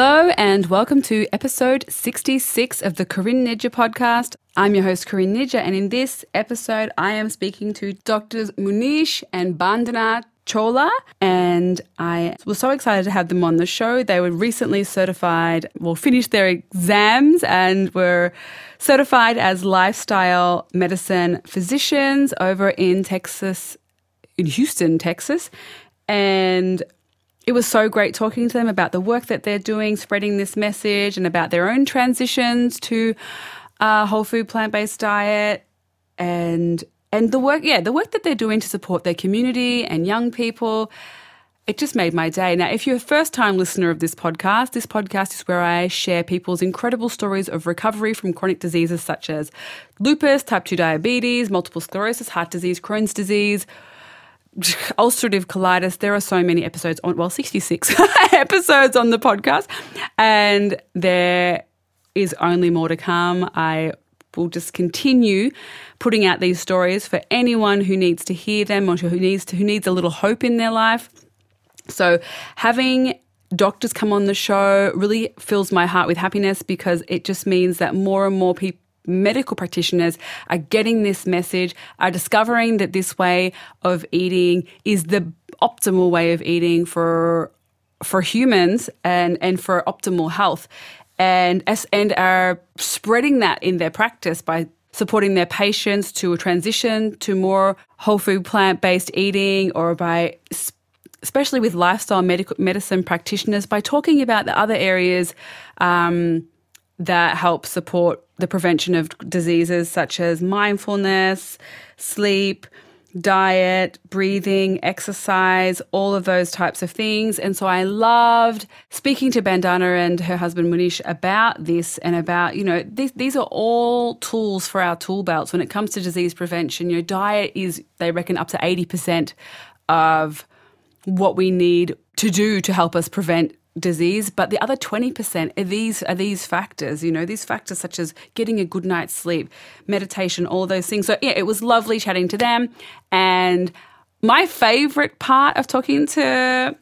Hello, and welcome to episode 66 of the Corinne Nijjer podcast. I'm your host, Corinne Nijjer, and in this episode, I am speaking to Doctors Munish and Bandana Chawla, and I was so excited to have them on the show. They were recently certified, well, finished their exams and were certified as lifestyle medicine physicians over in Texas, in Houston, Texas. And it was so great talking to them about the work that they're doing, spreading this message, and about their own transitions to a whole food plant based diet, and and the work, yeah, the work that they're doing to support their community and young people. It just made my day. Now, if you're a first time listener of this podcast, this podcast is where I share people's incredible stories of recovery from chronic diseases such as lupus, type 2 diabetes, multiple sclerosis, heart disease, Crohn's disease, ulcerative colitis. There are so many episodes on, well, 66 episodes on the podcast, and there is only more to come. I will just continue putting out these stories for anyone who needs to hear them or who needs to, who needs a little hope in their life. So having doctors come on the show really fills my heart with happiness because it just means that more and more people medical practitioners are getting this message, are discovering that this way of eating is the optimal way of eating for for humans and and for optimal health. And and are spreading that in their practice by supporting their patients to a transition to more whole food plant based eating or by especially with lifestyle medical medicine practitioners by talking about the other areas um, that help support the prevention of diseases such as mindfulness, sleep, diet, breathing, exercise, all of those types of things. And so I loved speaking to Bandana and her husband Munish about this and about, you know, these, these are all tools for our tool belts when it comes to disease prevention. Your diet is, they reckon, up to 80% of what we need to do to help us prevent disease, but the other 20% are these are these factors, you know, these factors such as getting a good night's sleep, meditation, all those things. So yeah, it was lovely chatting to them. And my favorite part of talking to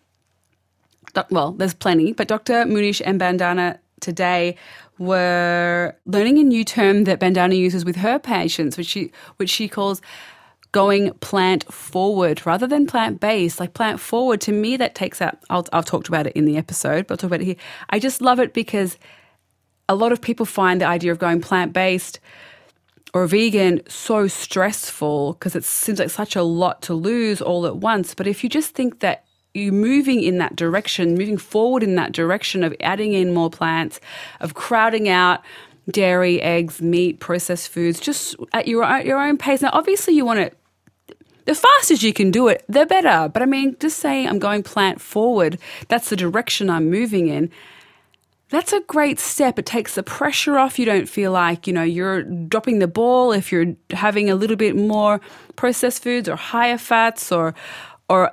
well, there's plenty, but Dr. Munish and Bandana today were learning a new term that Bandana uses with her patients, which she which she calls going plant forward rather than plant based. Like plant forward, to me, that takes out, i have talked about it in the episode, but I'll talk about it here. I just love it because a lot of people find the idea of going plant based or vegan so stressful because it seems like such a lot to lose all at once. But if you just think that you're moving in that direction, moving forward in that direction of adding in more plants, of crowding out dairy, eggs, meat, processed foods, just at your own, your own pace. Now, obviously, you want to the fastest you can do it, the better. But I mean, just saying I'm going plant forward, that's the direction I'm moving in. That's a great step. It takes the pressure off. You don't feel like, you know, you're dropping the ball if you're having a little bit more processed foods or higher fats or or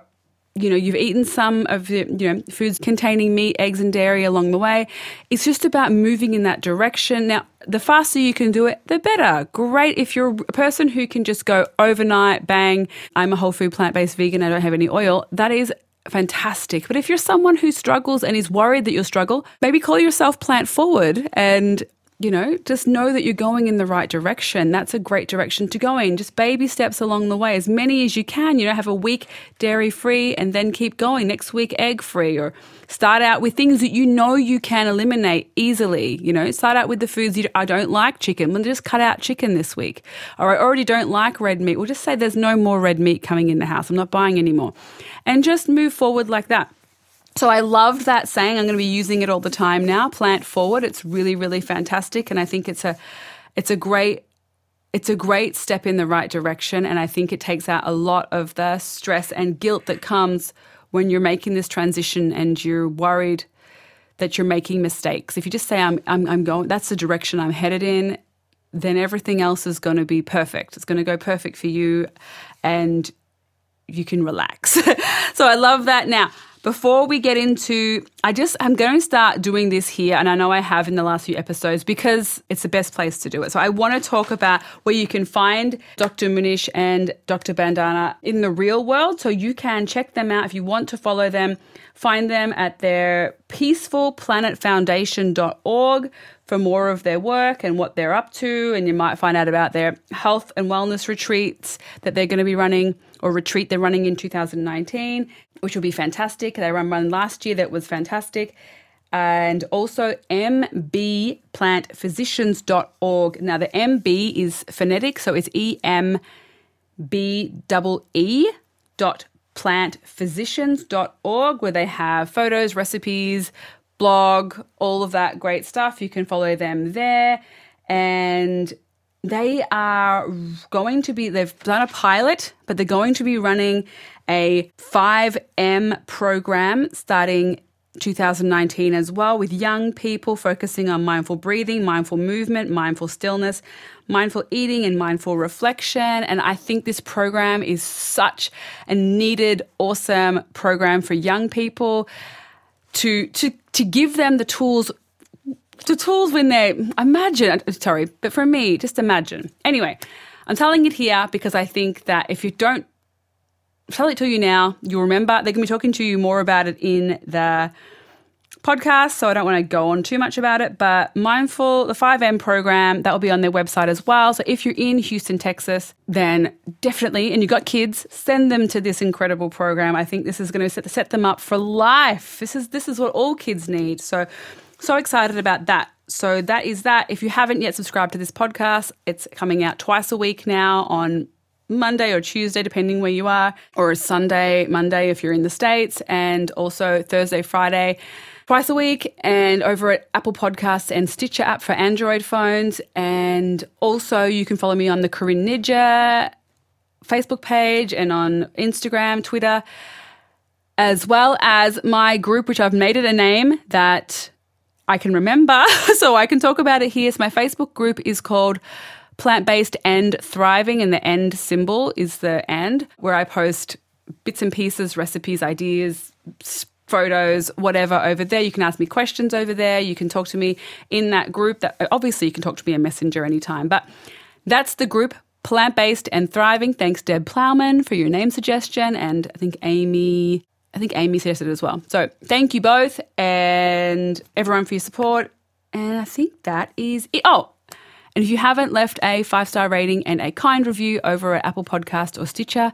you know, you've eaten some of the, you know, foods containing meat, eggs, and dairy along the way. It's just about moving in that direction. Now, the faster you can do it, the better. Great if you're a person who can just go overnight, bang, I'm a whole food plant based vegan, I don't have any oil. That is fantastic. But if you're someone who struggles and is worried that you'll struggle, maybe call yourself plant forward and you know, just know that you're going in the right direction. That's a great direction to go in. Just baby steps along the way, as many as you can. You know, have a week dairy free and then keep going. Next week, egg free, or start out with things that you know you can eliminate easily. You know, start out with the foods you, I don't like chicken. Well, just cut out chicken this week. Or I already don't like red meat. We'll just say there's no more red meat coming in the house. I'm not buying anymore. And just move forward like that. So I loved that saying. I'm going to be using it all the time now. Plant forward. It's really, really fantastic, and I think it's a, it's a great, it's a great step in the right direction. And I think it takes out a lot of the stress and guilt that comes when you're making this transition and you're worried that you're making mistakes. If you just say I'm, I'm, I'm going, that's the direction I'm headed in, then everything else is going to be perfect. It's going to go perfect for you, and you can relax. so I love that. Now before we get into, I just, I'm going to start doing this here, and I know I have in the last few episodes because it's the best place to do it. So I want to talk about where you can find Dr. Munish and Dr. Bandana in the real world. So you can check them out if you want to follow them find them at their peacefulplanetfoundation.org for more of their work and what they're up to. And you might find out about their health and wellness retreats that they're going to be running or retreat they're running in 2019, which will be fantastic. They ran one last year that was fantastic. And also mbplantphysicians.org. Now, the MB is phonetic, so it's E M B E dot plantphysicians.org, where they have photos, recipes, blog, all of that great stuff. You can follow them there. And they are going to be, they've done a pilot, but they're going to be running a 5M program starting 2019 as well with young people focusing on mindful breathing, mindful movement, mindful stillness, mindful eating, and mindful reflection. And I think this program is such a needed, awesome program for young people to to to give them the tools the tools when they imagine sorry but for me just imagine. Anyway i'm telling it here because i think that if you don't tell it to you now you'll remember. They're going to be talking to you more about it in the podcast so i don't want to go on too much about it. But mindful the 5m program that will be on their website as well. So if you're in houston texas then definitely and you've got kids send them to this incredible program. I think this is going to set, set them up for life. This is this is what all kids need. So so excited about that. So that is that. If you haven't yet subscribed to this podcast, it's coming out twice a week now on Monday or Tuesday, depending where you are, or Sunday, Monday if you're in the States, and also Thursday, Friday, twice a week, and over at Apple Podcasts and Stitcher app for Android phones. And also, you can follow me on the Corinne Nijjer Facebook page and on Instagram, Twitter, as well as my group, which I've made it a name that I can remember, so I can talk about it here. So my Facebook group is called Plant Based and Thriving, and the end symbol is the and, where I post bits and pieces, recipes, ideas, photos, whatever over there. You can ask me questions over there. You can talk to me in that group. That uh, obviously you can talk to me in Messenger anytime, but that's the group Plant Based and Thriving. Thanks, Deb Plowman, for your name suggestion, and I think Amy I think Amy suggested it as well. So thank you both and everyone for your support. And I think that is it. Oh, and if you haven't left a five star rating and a kind review over at Apple Podcast or Stitcher,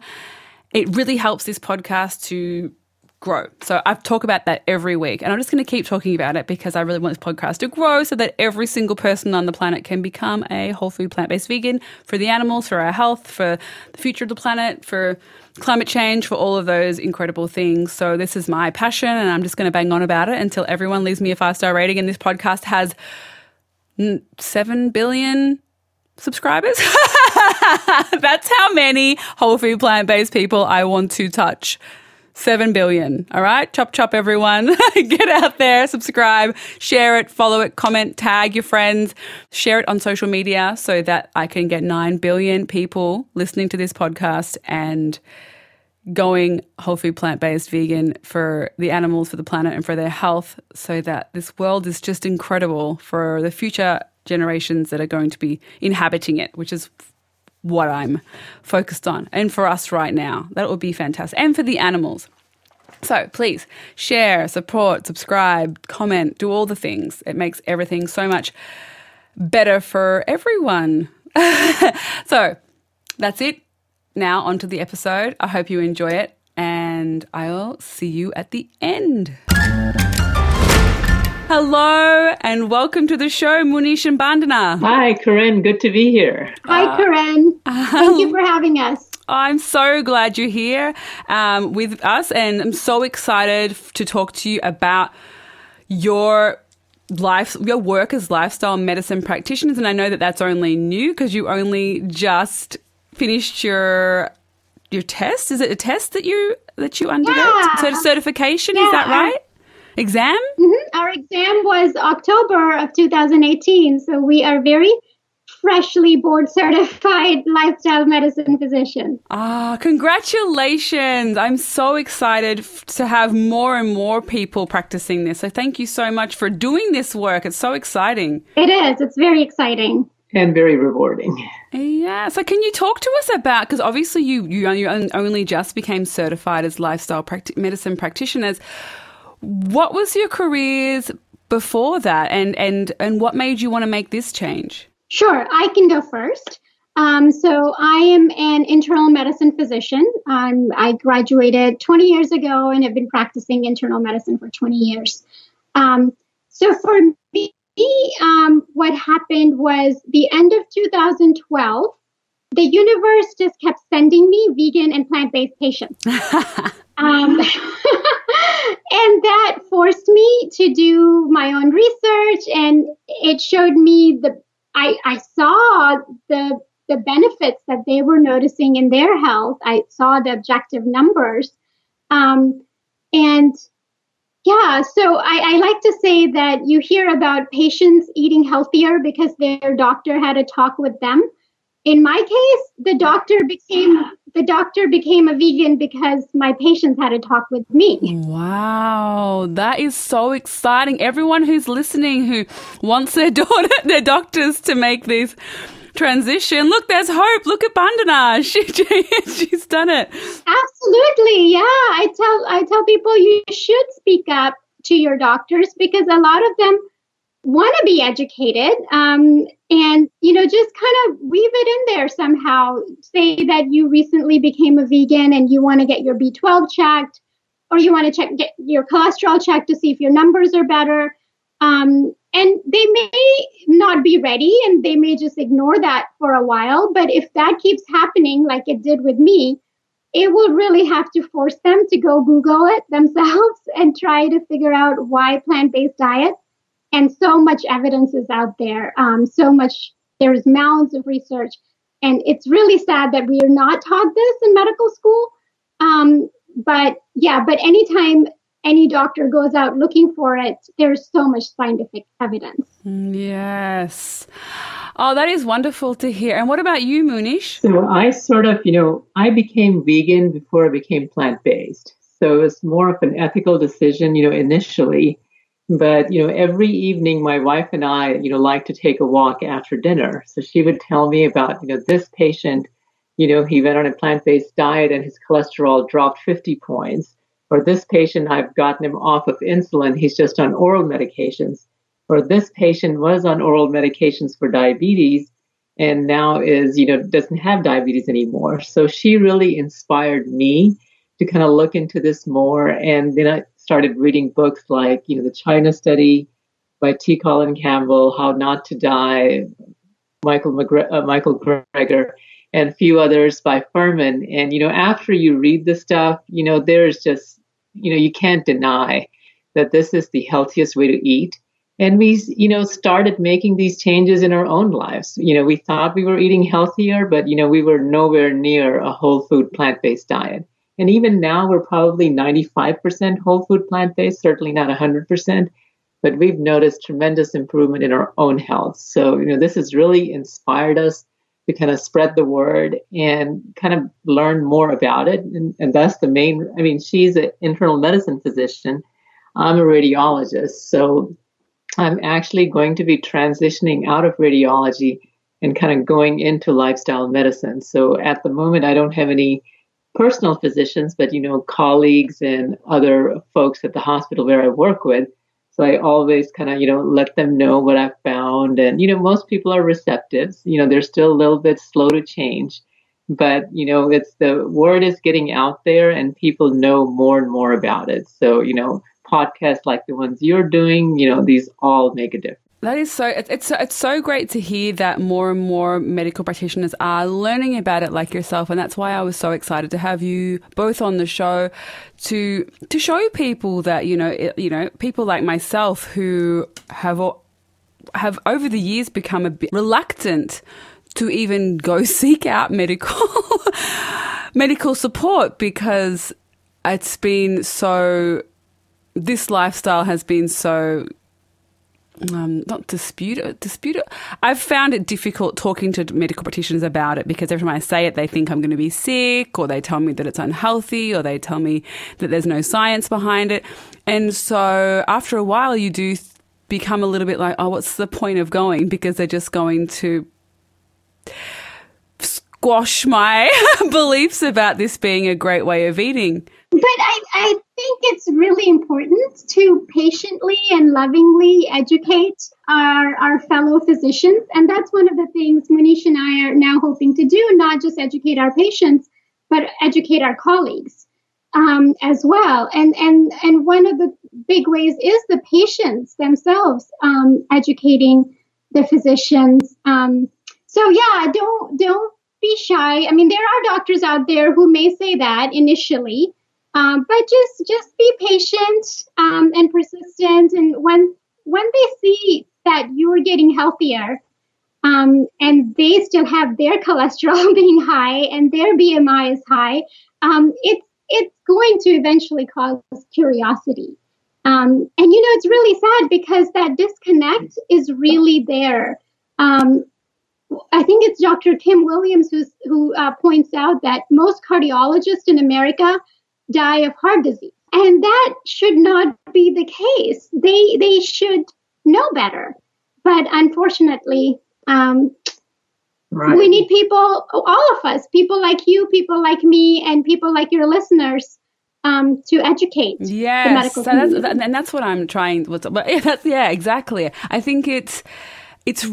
it really helps this podcast to grow. So I talk about that every week. And I'm just going to keep talking about it because I really want this podcast to grow so that every single person on the planet can become a whole food plant based vegan for the animals, for our health, for the future of the planet, for climate change, for all of those incredible things. So this is my passion and I'm just going to bang on about it until everyone leaves me a five star rating. And this podcast has 7 billion subscribers. That's how many whole food plant based people I want to touch. 7 billion. All right. Chop, chop, everyone. Get out there, subscribe, share it, follow it, comment, tag your friends, share it on social media so that I can get 9 billion people listening to this podcast and going whole food, plant based, vegan for the animals, for the planet, and for their health so that this world is just incredible for the future generations that are going to be inhabiting it, which is what I'm focused on. And for us right now, that would be fantastic. And for the animals. So please share, support, subscribe, comment, do all the things. It makes everything so much better for everyone. so that's it. Now, on to the episode. I hope you enjoy it, and I'll see you at the end. Hello and welcome to the show, Munish and Bandana. Hi, Karen. Good to be here. Hi, Corinne. Uh, Thank you for having us. I'm so glad you're here um, with us, and I'm so excited to talk to you about your life, your work as lifestyle medicine practitioners. And I know that that's only new because you only just finished your your test. Is it a test that you that you underwent? Yeah. certification, yeah. is that right? Exam? Mm-hmm. Our exam was October of 2018. So we are very freshly board certified lifestyle medicine physician. Ah, congratulations. I'm so excited to have more and more people practicing this. So thank you so much for doing this work. It's so exciting. It is. It's very exciting. And very rewarding. Yeah. So, can you talk to us about because obviously you you only just became certified as lifestyle practi- medicine practitioners What was your careers before that, and and and what made you want to make this change? Sure, I can go first. Um, so I am an internal medicine physician. Um, I graduated 20 years ago and have been practicing internal medicine for 20 years. Um, so for me, um, what happened was the end of 2012. The universe just kept sending me vegan and plant-based patients. Um, and that forced me to do my own research and it showed me the I, I saw the the benefits that they were noticing in their health. I saw the objective numbers. Um, and yeah, so I, I, like to say that you hear about patients eating healthier because their doctor had a talk with them. In my case, the doctor became the doctor became a vegan because my patients had a talk with me. Wow, that is so exciting. Everyone who's listening who wants their daughter their doctors to make this transition. Look, there's hope. Look at Bandana. She, she's done it. Absolutely. Yeah. I tell I tell people you should speak up to your doctors because a lot of them want to be educated um, and you know just kind of weave it in there somehow say that you recently became a vegan and you want to get your b12 checked or you want to check get your cholesterol checked to see if your numbers are better um, and they may not be ready and they may just ignore that for a while. But if that keeps happening, like it did with me, it will really have to force them to go Google it themselves and try to figure out why plant based diet. And so much evidence is out there. Um, so much, there's mounds of research. And it's really sad that we are not taught this in medical school. Um, but yeah, but anytime any doctor goes out looking for it, there's so much scientific evidence. Mm, yes. Oh, that is wonderful to hear. And what about you, Munish? So I sort of, you know, I became vegan before I became plant based. So it was more of an ethical decision, you know, initially. But, you know, every evening my wife and I, you know, like to take a walk after dinner. So she would tell me about, you know, this patient, you know, he went on a plant based diet and his cholesterol dropped 50 points or this patient, I've gotten him off of insulin. He's just on oral medications. Or this patient was on oral medications for diabetes and now is, you know, doesn't have diabetes anymore. So she really inspired me to kind of look into this more. And then I started reading books like, you know, the China study by T. Colin Campbell, How Not to Die, Michael, McGre- uh, Michael Greger, and a few others by Fuhrman. And, you know, after you read the stuff, you know, there's just you know, you can't deny that this is the healthiest way to eat. And we, you know, started making these changes in our own lives. You know, we thought we were eating healthier, but, you know, we were nowhere near a whole food plant based diet. And even now, we're probably 95% whole food plant based, certainly not 100%. But we've noticed tremendous improvement in our own health. So, you know, this has really inspired us to kind of spread the word and kind of learn more about it. And, and that's the main, I mean, she's an internal medicine physician. I'm a radiologist. So I'm actually going to be transitioning out of radiology and kind of going into lifestyle medicine. So at the moment, I don't have any personal physicians, but, you know, colleagues and other folks at the hospital where I work with so I always kind of, you know, let them know what I've found. And, you know, most people are receptive. You know, they're still a little bit slow to change. But, you know, it's the word is getting out there and people know more and more about it. So, you know, podcasts like the ones you're doing, you know, these all make a difference. That is so. It's it's so great to hear that more and more medical practitioners are learning about it, like yourself, and that's why I was so excited to have you both on the show to to show people that you know it, you know people like myself who have have over the years become a bit reluctant to even go seek out medical medical support because it's been so this lifestyle has been so um, not dispute it, dispute it. I've found it difficult talking to medical practitioners about it because every time I say it, they think I'm going to be sick, or they tell me that it's unhealthy, or they tell me that there's no science behind it. And so after a while, you do become a little bit like, oh, what's the point of going? Because they're just going to squash my beliefs about this being a great way of eating. But I, I think it's really important to patiently and lovingly educate our, our fellow physicians. And that's one of the things Munish and I are now hoping to do, not just educate our patients, but educate our colleagues um, as well. And, and, and one of the big ways is the patients themselves um, educating the physicians. Um, so yeah, don't, don't be shy. I mean, there are doctors out there who may say that initially, um, but just just be patient um, and persistent. And when when they see that you're getting healthier, um, and they still have their cholesterol being high and their BMI is high, um, it's it's going to eventually cause curiosity. Um, and you know, it's really sad because that disconnect is really there. Um, I think it's Dr. Kim Williams who uh, points out that most cardiologists in America die of heart disease. And that should not be the case. They, they should know better. But unfortunately, um, right. we need people, all of us, people like you, people like me, and people like your listeners um, to educate yes, the medical so. That's, and that's what I'm trying. But yeah, that's, yeah, exactly. I think it's it's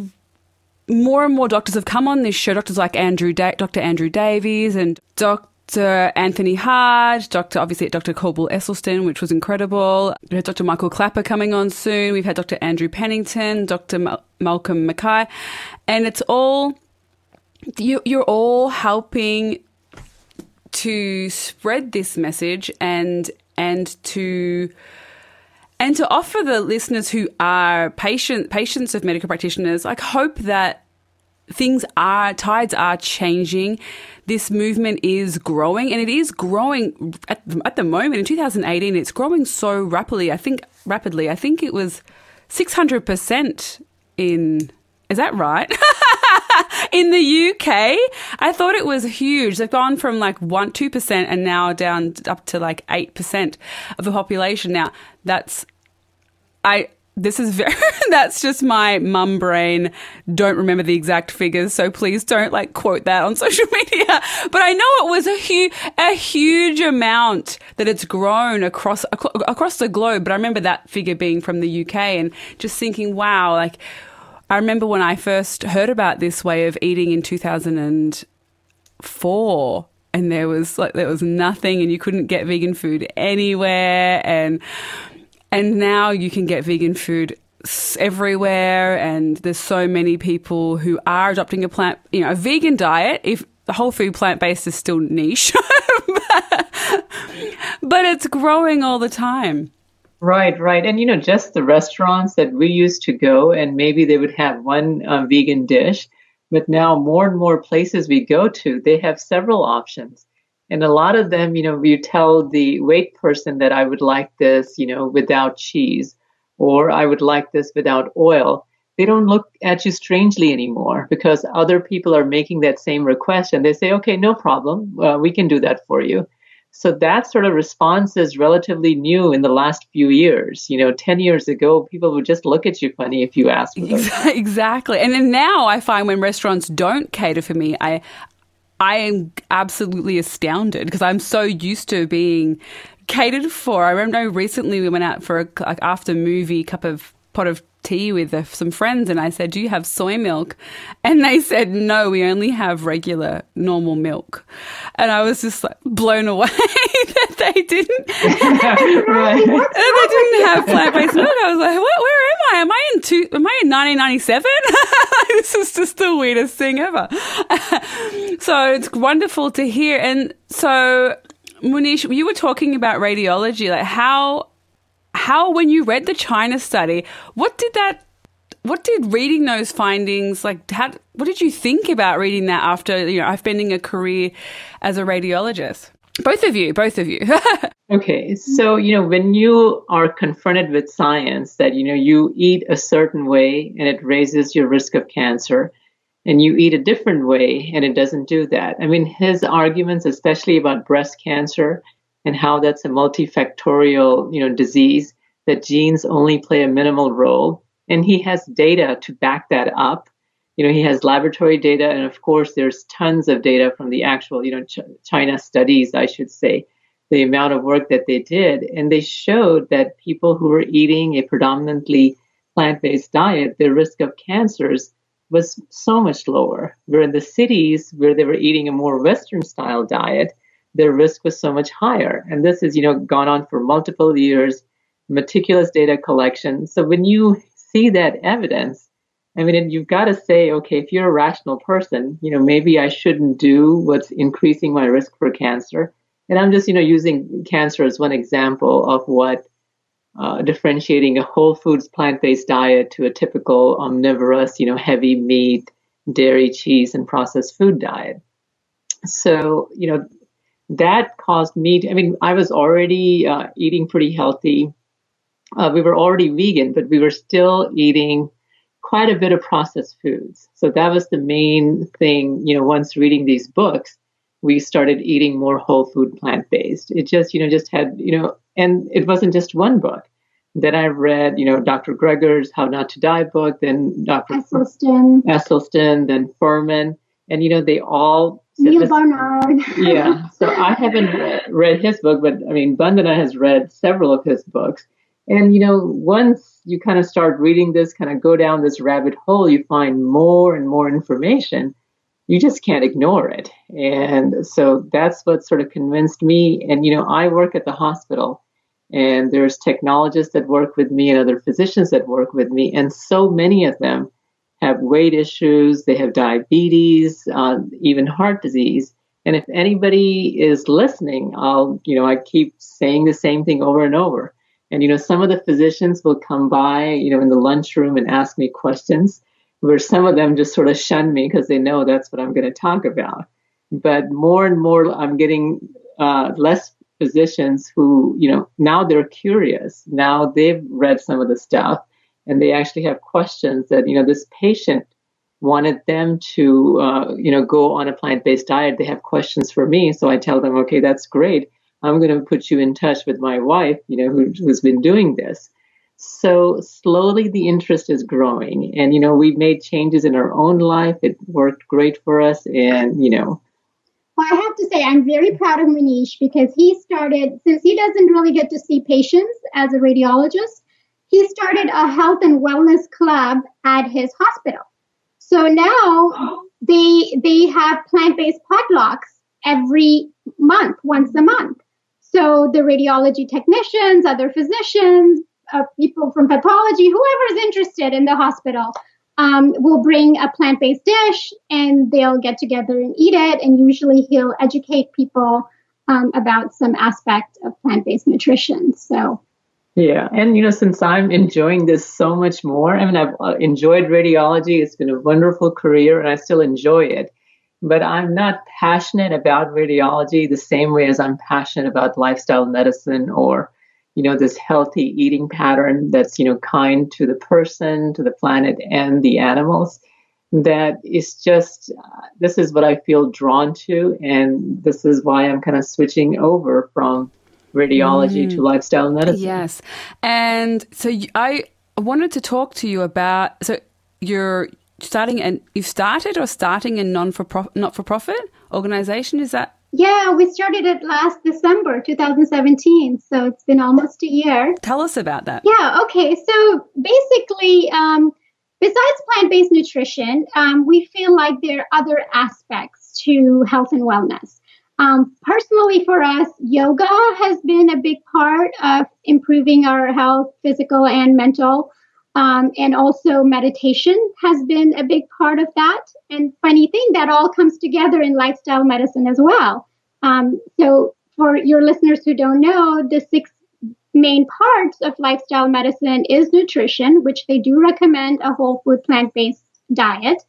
more and more doctors have come on this show. Doctors like Andrew, da- Dr. Andrew Davies, and Dr. Anthony Hard, Dr. obviously Dr. Caldwell Esselstyn, which was incredible. We have Dr. Michael Klaper coming on soon. We've had Dr. Andrew Pennington, Dr. Mal- Malcolm Mackay, and it's all you, you're all helping to spread this message and and to and to offer the listeners who are patient patients of medical practitioners, I hope that things are tides are changing. This movement is growing, and it is growing at the, at the moment. In 2018, it's growing so rapidly. I think rapidly. I think it was 600 percent in. Is that right? in the UK, I thought it was huge. They've gone from like one, two percent, and now down up to like eight percent of the population. Now that's I. This is very. that's just my mum brain. Don't remember the exact figures, so please don't like quote that on social media. But I know it was a huge, a huge amount that it's grown across across the globe. But I remember that figure being from the UK, and just thinking, wow, like I remember when I first heard about this way of eating in 2004 and there was like there was nothing and you couldn't get vegan food anywhere and and now you can get vegan food everywhere and there's so many people who are adopting a plant you know a vegan diet if the whole food plant based is still niche but it's growing all the time Right, right. And, you know, just the restaurants that we used to go and maybe they would have one uh, vegan dish, but now more and more places we go to, they have several options. And a lot of them, you know, you tell the wait person that I would like this, you know, without cheese, or I would like this without oil. They don't look at you strangely anymore because other people are making that same request and they say, okay, no problem. Uh, we can do that for you. So that sort of response is relatively new in the last few years. You know, 10 years ago, people would just look at you funny if you asked. Exactly. And then now I find when restaurants don't cater for me, I I am absolutely astounded because I'm so used to being catered for. I remember recently we went out for a like after movie cup of pot of tea with uh, some friends and I said, Do you have soy milk? And they said, No, we only have regular, normal milk. And I was just like blown away that they didn't. right. they didn't have plant based milk. I was like, what, Where am I? Am I in two, am I in 1997? is just the weirdest thing ever. so it's wonderful to hear. And so, Munish, you were talking about radiology, like how how when you read the China study, what did that what did reading those findings like how, what did you think about reading that after you know spending a career as a radiologist both of you both of you okay so you know when you are confronted with science that you know you eat a certain way and it raises your risk of cancer and you eat a different way and it doesn't do that i mean his arguments especially about breast cancer and how that's a multifactorial, you know, disease that genes only play a minimal role. And he has data to back that up. You know, he has laboratory data, and of course, there's tons of data from the actual, you know, Ch- China studies, I should say, the amount of work that they did. And they showed that people who were eating a predominantly plant based diet, their risk of cancers was so much lower. Where in the cities where they were eating a more Western style diet, their risk was so much higher. And this has, you know, gone on for multiple years, meticulous data collection. So when you see that evidence, I mean, you've got to say, okay, if you're a rational person, you know, maybe I shouldn't do what's increasing my risk for cancer. And I'm just, you know, using cancer as one example of what uh, differentiating a whole foods plant-based diet to a typical omnivorous, you know, heavy meat, dairy, cheese, and processed food diet. So, you know, that caused me. To, I mean, I was already uh, eating pretty healthy. Uh, we were already vegan, but we were still eating quite a bit of processed foods. So that was the main thing. You know, once reading these books, we started eating more whole food plant based. It just, you know, just had, you know, and it wasn't just one book. Then I read, you know, Dr. Greger's How Not to Die book, then Dr. Esselstyn, Esselstyn, then Fuhrman. and you know, they all Neal Barnard. yeah. So I haven't read his book, but I mean, Bandana has read several of his books. And, you know, once you kind of start reading this, kind of go down this rabbit hole, you find more and more information you just can't ignore it. And so that's what sort of convinced me. And, you know, I work at the hospital and there's technologists that work with me and other physicians that work with me. And so many of them have weight issues, they have diabetes, uh, even heart disease. And if anybody is listening, I'll, you know, I keep saying the same thing over and over. And, you know, some of the physicians will come by, you know, in the lunchroom and ask me questions where some of them just sort of shun me because they know that's what I'm going to talk about. But more and more, I'm getting uh, less physicians who, you know, now they're curious. Now they've read some of the stuff and they actually have questions that, you know, this patient wanted them to, uh, you know, go on a plant-based diet. They have questions for me. So I tell them, okay, that's great. I'm going to put you in touch with my wife, you know, who, who's been doing this. So slowly the interest is growing. And, you know, we've made changes in our own life. It worked great for us. And, you know, well, I have to say, I'm very proud of Munish because he started, since he doesn't really get to see patients as a radiologist, he started a health and wellness club at his hospital. So now they they have plant-based potlucks every month, once a month. So the radiology technicians, other physicians, uh, people from pathology, whoever is interested in the hospital, um, will bring a plant based dish and they'll get together and eat it. And usually he'll educate people um, about some aspect of plant based nutrition. So, yeah. And, you know, since I'm enjoying this so much more, I mean, I've uh, enjoyed radiology. It's been a wonderful career and I still enjoy it. But I'm not passionate about radiology the same way as I'm passionate about lifestyle medicine or you know, this healthy eating pattern that's, you know, kind to the person, to the planet, and the animals. That is just, uh, this is what I feel drawn to. And this is why I'm kind of switching over from radiology mm. to lifestyle medicine. Yes. And so I wanted to talk to you about, so you're starting and you've started or starting a non for not for profit organization. Is that yeah, we started it last December 2017. So it's been almost a year. Tell us about that. Yeah, okay. So basically, um, besides plant based nutrition, um, we feel like there are other aspects to health and wellness. Um, personally, for us, yoga has been a big part of improving our health, physical and mental. Um, and also meditation has been a big part of that. And funny thing, that all comes together in lifestyle medicine as well. Um, so for your listeners who don't know, the six main parts of lifestyle medicine is nutrition, which they do recommend a whole food plant-based diet.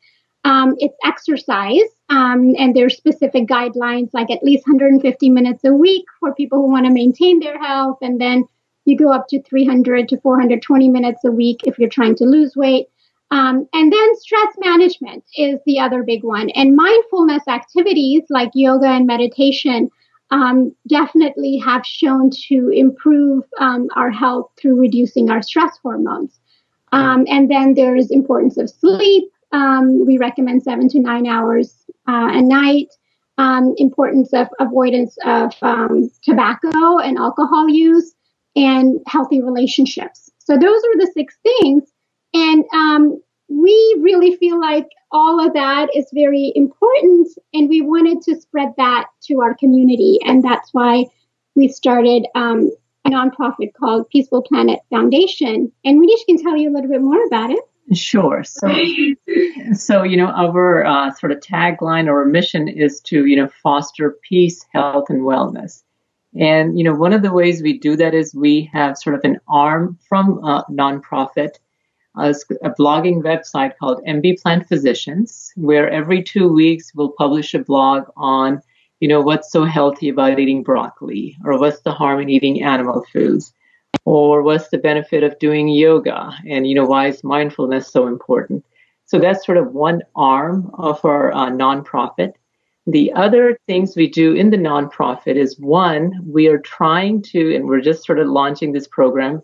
Um, it's exercise, um, and there's specific guidelines like at least 150 minutes a week for people who want to maintain their health, and then you go up to 300 to 420 minutes a week if you're trying to lose weight. Um, and then stress management is the other big one. And mindfulness activities like yoga and meditation um, definitely have shown to improve um, our health through reducing our stress hormones. Um, and then there's importance of sleep. Um, we recommend seven to nine hours uh, a night. um, importance of avoidance of tobacco and alcohol use, and healthy relationships. So those are the six things. And um, we really feel like all of that is very important, and we wanted to spread that to our community. And that's why we started um, a nonprofit called Peaceful Planet Foundation. And Munish can tell you a little bit more about it. Sure. So, so you know, our uh, sort of tagline or mission is to you know foster peace, health, and wellness. And you know, one of the ways we do that is we have sort of an arm from a nonprofit, a, a blogging website called MB Plant Physicians, where every two weeks we'll publish a blog on you know what's so healthy about eating broccoli, or what's the harm in eating animal foods or what's the benefit of doing yoga and you know why is mindfulness so important. So that's sort of one arm of our uh, nonprofit the other things we do in the nonprofit is one we are trying to and we're just sort of launching this program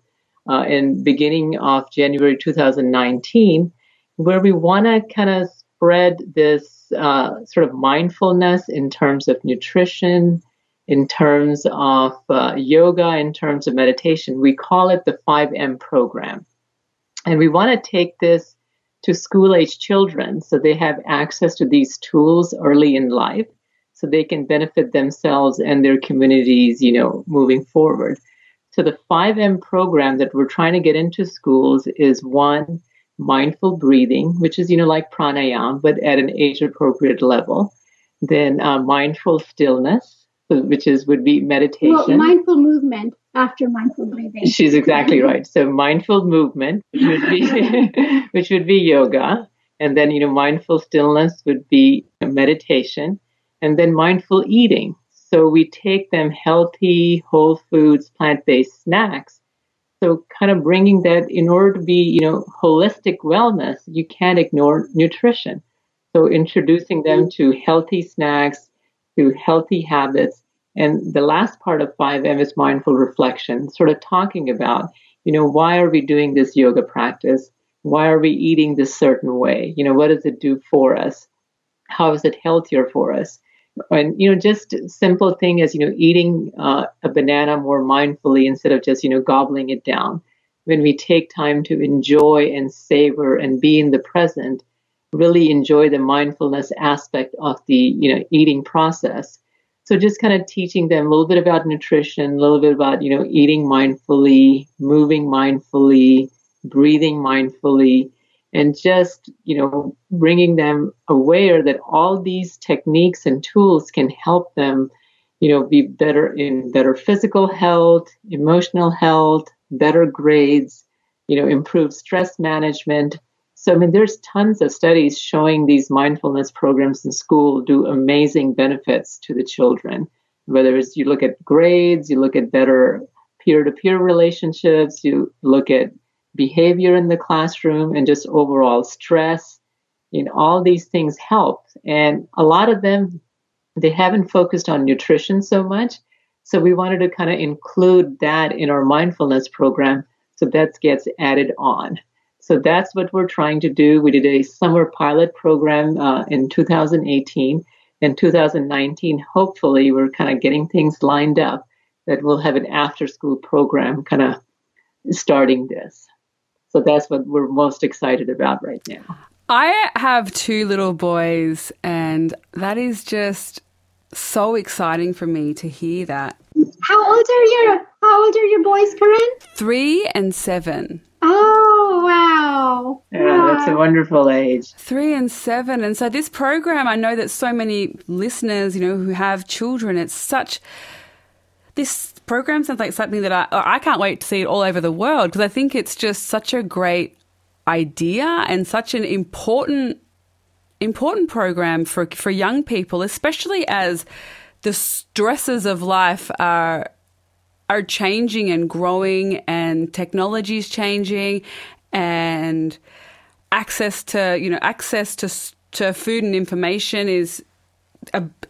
uh, in beginning of january 2019 where we want to kind of spread this uh, sort of mindfulness in terms of nutrition in terms of uh, yoga, in terms of meditation. We call it the 5M program. And we want to take this to school age children so they have access to these tools early in life so they can benefit themselves and their communities, you know, moving forward. So the 5M program that we're trying to get into schools is one, mindful breathing, which is, you know, like pranayama, but at an age appropriate level. Then uh, mindful stillness, which is would be meditation. Well, mindful movement after mindful breathing. She's exactly right. So mindful movement, which would be which would be yoga, and then you know mindful stillness would be meditation, and then mindful eating. So we take them healthy, whole foods, plant-based snacks. So kind of bringing that in order to be, you know, holistic wellness, you can't ignore nutrition. So introducing them to healthy snacks, to healthy habits. And the last part of 5M is mindful reflection, sort of talking about, you know, why are we doing this yoga practice? Why are we eating this certain way? You know, what does it do for us? How is it healthier for us? And, you know, just simple thing as, you know, eating uh, a banana more mindfully instead of just, you know, gobbling it down. When we take time to enjoy and savor and be in the present, really enjoy the mindfulness aspect of the you know eating process. So just kind of teaching them a little bit about nutrition a little bit about you know eating mindfully moving mindfully breathing mindfully and just you know bringing them aware that all these techniques and tools can help them you know be better in better physical health emotional health better grades you know improve stress management so, I mean, there's tons of studies showing these mindfulness programs in school do amazing benefits to the children. Whether it's you look at grades, you look at better peer to peer relationships, you look at behavior in the classroom, and just overall stress. You know, all these things help. And a lot of them, they haven't focused on nutrition so much. So we wanted to kind of include that in our mindfulness program. So that gets added on. So that's what we're trying to do. We did a summer pilot program uh, in 2018. In 2019, hopefully, we're kind of getting things lined up that we'll have an after school program kind of starting this. So that's what we're most excited about right now. I have two little boys, and that is just so exciting for me to hear that. How old are your How old are your boys, Corinne? Three and seven. Oh, wow. Yeah, that's a wonderful age. Three and seven. And so, this program, I know that so many listeners, you know, who have children, it's such. This program sounds like something that I, I can't wait to see it all over the world because I think it's just such a great idea and such an important important program for for young people, especially as the stresses of life are are changing and growing and technology is changing and access to you know access to to food and information is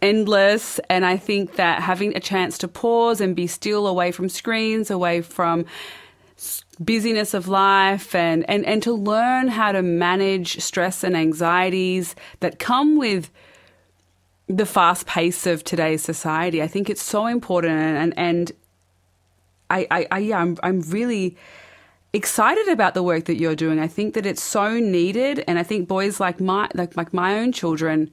endless and i think that having a chance to pause and be still away from screens away from busyness of life and, and, and to learn how to manage stress and anxieties that come with the fast pace of today's society. I think it's so important, and and I, I, I yeah, I'm I'm really excited about the work that you're doing. I think that it's so needed, and I think boys like my like like my own children,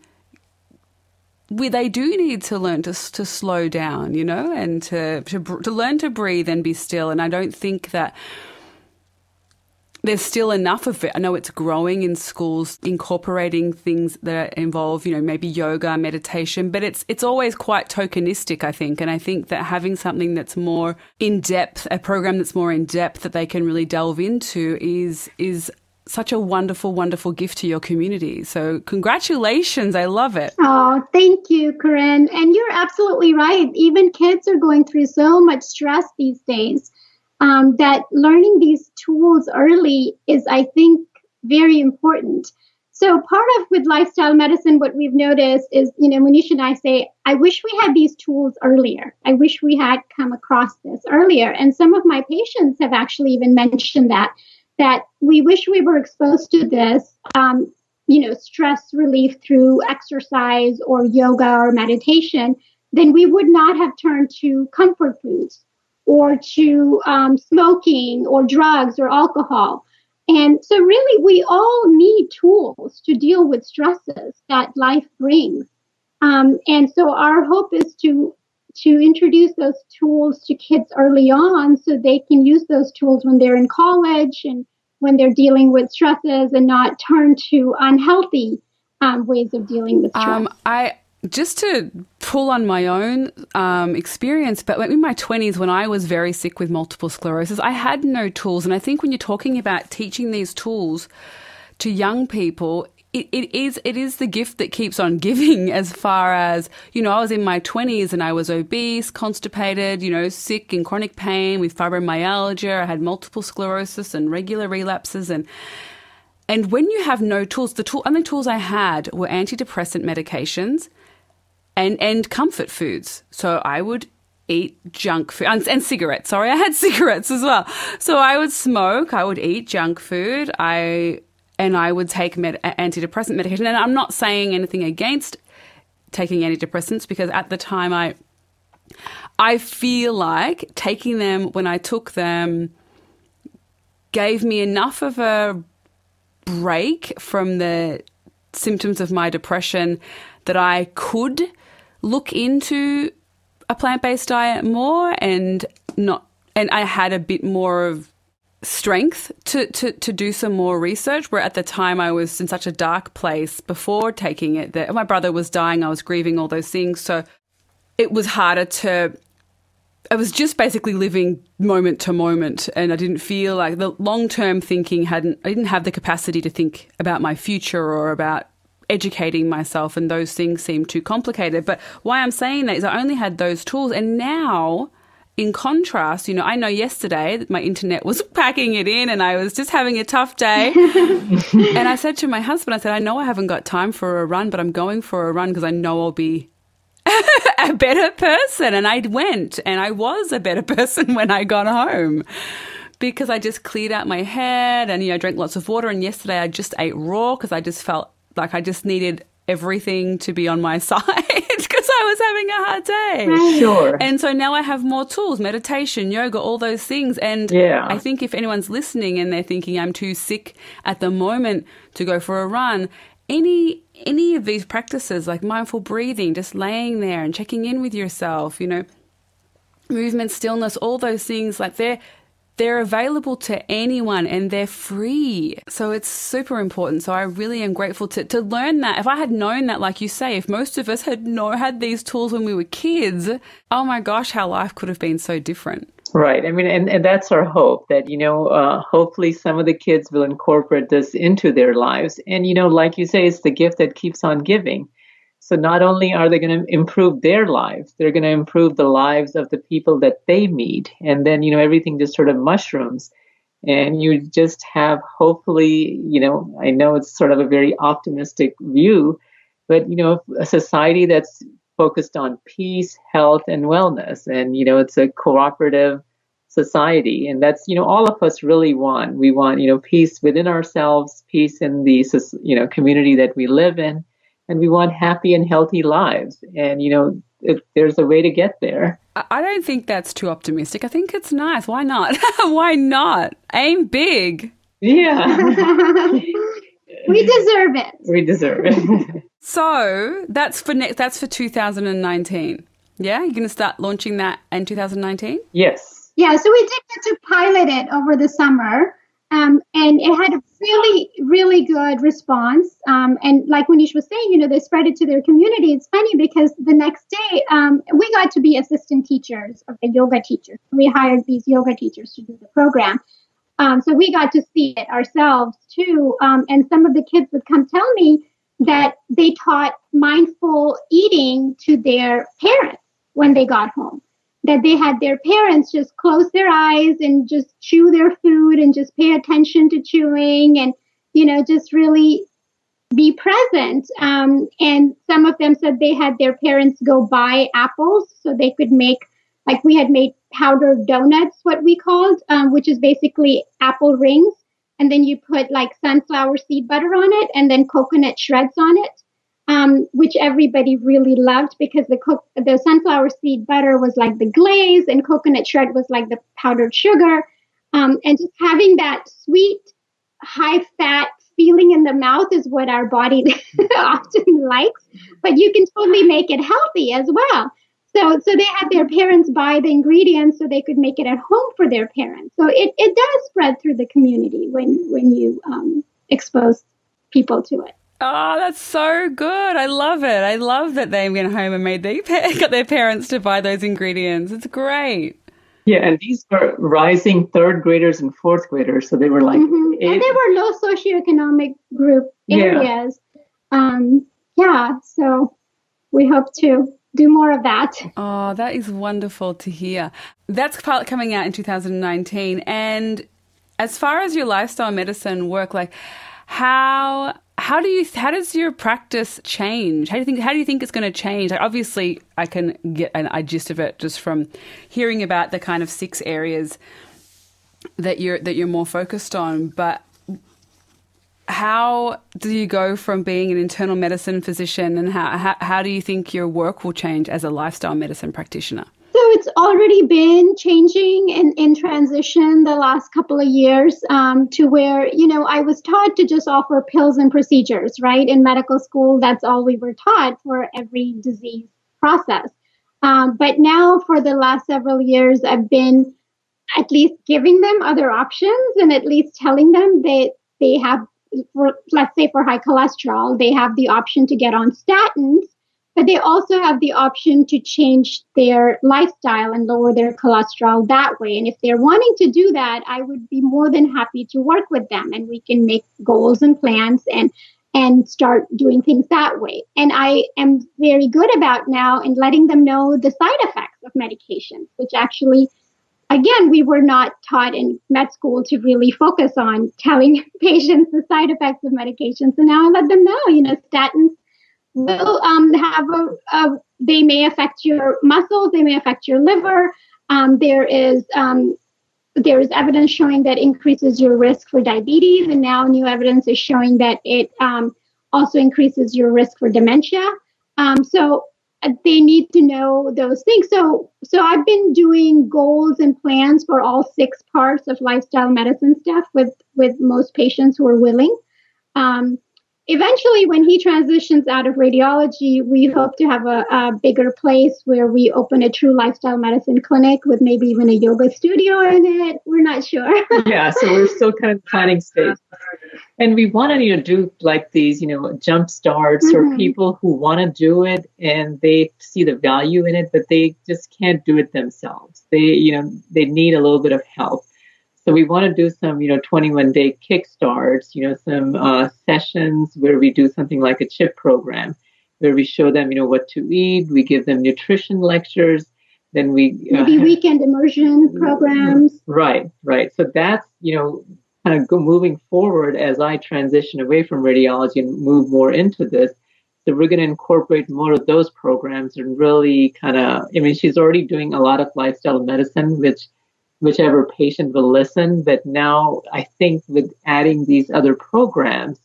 we they do need to learn to to slow down, you know, and to to to learn to breathe and be still. And I don't think that there's still enough of it. I know it's growing in schools, incorporating things that involve, you know, maybe yoga, meditation, but it's it's always quite tokenistic, I think. And I think that having something that's more in depth, a program that's more in depth that they can really delve into is is such a wonderful, wonderful gift to your community. So congratulations. I love it. Oh, thank you, Corinne. And you're absolutely right. Even kids are going through so much stress these days um, that learning these tools early is, I think, very important. So part of with lifestyle medicine, what we've noticed is, you know, Munish and I say, I wish we had these tools earlier. I wish we had come across this earlier. And some of my patients have actually even mentioned that, that we wish we were exposed to this, um, you know, stress relief through exercise or yoga or meditation, then we would not have turned to comfort foods or to um, smoking or drugs or alcohol. And so, really, we all need tools to deal with stresses that life brings. Um, and so, our hope is to to introduce those tools to kids early on, so they can use those tools when they're in college and when they're dealing with stresses, and not turn to unhealthy um, ways of dealing with stress. Um, I just to pull on my own um, experience, but in my 20s, when I was very sick with multiple sclerosis, I had no tools. And I think when you're talking about teaching these tools to young people, it, it is it is the gift that keeps on giving as far as you know i was in my 20s and i was obese constipated you know sick and chronic pain with fibromyalgia. I had multiple sclerosis and regular relapses. And and when you have no tools the tool, only tools i had were antidepressant medications and and comfort foods. So I would eat junk food and, and, cigarettes. Sorry, I had cigarettes as well. So I would smoke. I would eat junk food. I and I would take med- antidepressant medication. And I'm not saying anything against taking antidepressants because at the time I I feel like taking them when I took them gave me enough of a break from the symptoms of my depression that I could look into a plant based diet more and not and I had a bit more of strength to, to, to do some more research where at the time I was in such a dark place before taking it that my brother was dying, I was grieving all those things. So it was harder to I was just basically living moment to moment and I didn't feel like the long term thinking hadn't I didn't have the capacity to think about my future or about educating myself, and those things seem too complicated. But why I'm saying that is I only had those tools, and now. In contrast, you know, I know yesterday that my internet was packing it in and I was just having a tough day. and I said to my husband, I said, I know I haven't got time for a run, but I'm going for a run because I know I'll be a better person. And I went and I was a better person when I got home because I just cleared out my head and, you know, I drank lots of water. And yesterday I just ate raw because I just felt like I just needed everything to be on my side because I was having a hard day. Mm. Sure. And so now I have more tools, meditation, yoga, all those things. And yeah. I think if anyone's listening and they're thinking I'm too sick at the moment to go for a run, any any of these practices like mindful breathing, just laying there and checking in with yourself, you know, movement, stillness, all those things like they're they're available to anyone and they're free. So it's super important. So I really am grateful to, to learn that. If I had known that, like you say, if most of us had no, had these tools when we were kids, oh my gosh, how life could have been so different. Right. I mean, and, and that's our hope that, you know, uh, hopefully some of the kids will incorporate this into their lives. And, you know, like you say, it's the gift that keeps on giving. So not only are they going to improve their lives, they're going to improve the lives of the people that they meet. And then, you know, everything just sort of mushrooms. And you just have hopefully, you know, I know it's sort of a very optimistic view, but, you know, a society that's focused on peace, health, and wellness. And, you know, it's a cooperative society. And that's, you know, all of us really want. We want, you know, peace within ourselves, peace in the, you know, community that we live in and we want happy and healthy lives. And, you know, if there's a way to get there. I don't think that's too optimistic. I think it's nice. Why not? Why not? Aim big. Yeah. we deserve it. We deserve it. so that's for next. That's for 2019. Yeah, you're going to start launching that in 2019. Yes. Yeah. So we did get to pilot it over the summer. Um, and it had a really, really good response. Um, and like Munish was saying, you know, they spread it to their community. It's funny because the next day um, we got to be assistant teachers of the yoga teachers. We hired these yoga teachers to do the program. Um, so we got to see it ourselves too. Um, and some of the kids would come tell me that they taught mindful eating to their parents when they got home that they had their parents just close their eyes and just chew their food and just pay attention to chewing and you know just really be present. Um, and some of them said they had their parents go buy apples so they could make like we had made powdered donuts what we called um, which is basically apple rings. And then you put like sunflower seed butter on it and then coconut shreds on it um, which everybody really loved because the co- the sunflower seed butter was like the glaze and coconut shred was like the powdered sugar. Um, and just having that sweet, high fat feeling in the mouth is what our body often likes, but you can totally make it healthy as well. So, so they had their parents buy the ingredients so they could make it at home for their parents. So it, it does spread through the community when, when you um, expose people to it. Oh, that's so good. I love it. I love that they went home and made their got their parents to buy those ingredients. It's great. Yeah, and these were rising third graders and fourth graders, so they were like, mm-hmm. and they were low socioeconomic group areas. Yeah. Um, yeah, so we hope to do more of that. Oh, that is wonderful to hear. That's coming out in 2019. And as far as your lifestyle medicine work, like how how do you how does your practice change? How do you think how do you think it's going to change? Like obviously, I can get an I gist of it just from hearing about the kind of six areas that you're that you're more focused on, but how do you go from being an internal medicine physician and how, how, how do you think your work will change as a lifestyle medicine practitioner? So it's already been changing in, in transition the last couple of years um, to where, you know, I was taught to just offer pills and procedures, right? In medical school, that's all we were taught for every disease process. Um, but now for the last several years, I've been at least giving them other options and at least telling them that they have, for, let's say for high cholesterol, they have the option to get on statins but they also have the option to change their lifestyle and lower their cholesterol that way. And if they're wanting to do that, I would be more than happy to work with them and we can make goals and plans and and start doing things that way. And I am very good about now in letting them know the side effects of medications, which actually again, we were not taught in med school to really focus on telling patients the side effects of medications. So now I let them know, you know, statins will um, have a, a, they may affect your muscles, they may affect your liver. Um, there is um, there is evidence showing that increases your risk for diabetes, and now new evidence is showing that it um, also increases your risk for dementia. Um, so uh, they need to know those things. So so I've been doing goals and plans for all six parts of lifestyle medicine stuff with with most patients who are willing. Eventually, when he transitions out of radiology, we hope to have a, a, bigger place where we open a true lifestyle medicine clinic with maybe even a yoga studio in it. We're not sure. yeah, so we're still kind of planning stage. And we want to, you know, do like these, you know, jump starts mm-hmm. or people who want to do it and they see the value in it, but they just can't do it themselves. They, you know, they need a little bit of help. So we want to do some, you know, 21 day kickstarts, you know, some uh, sessions where we do something like a CHIP program where we show them, you know, what to eat. We give them nutrition lectures. Then we uh, maybe weekend immersion programs. Right, right. So that's, you know, kind of go moving forward as I transition away from radiology and move more into this. So we're going to incorporate more of those programs and really kind of, I mean, she's already doing a lot of lifestyle medicine, which whichever patient will listen. But now I think with adding these other programs,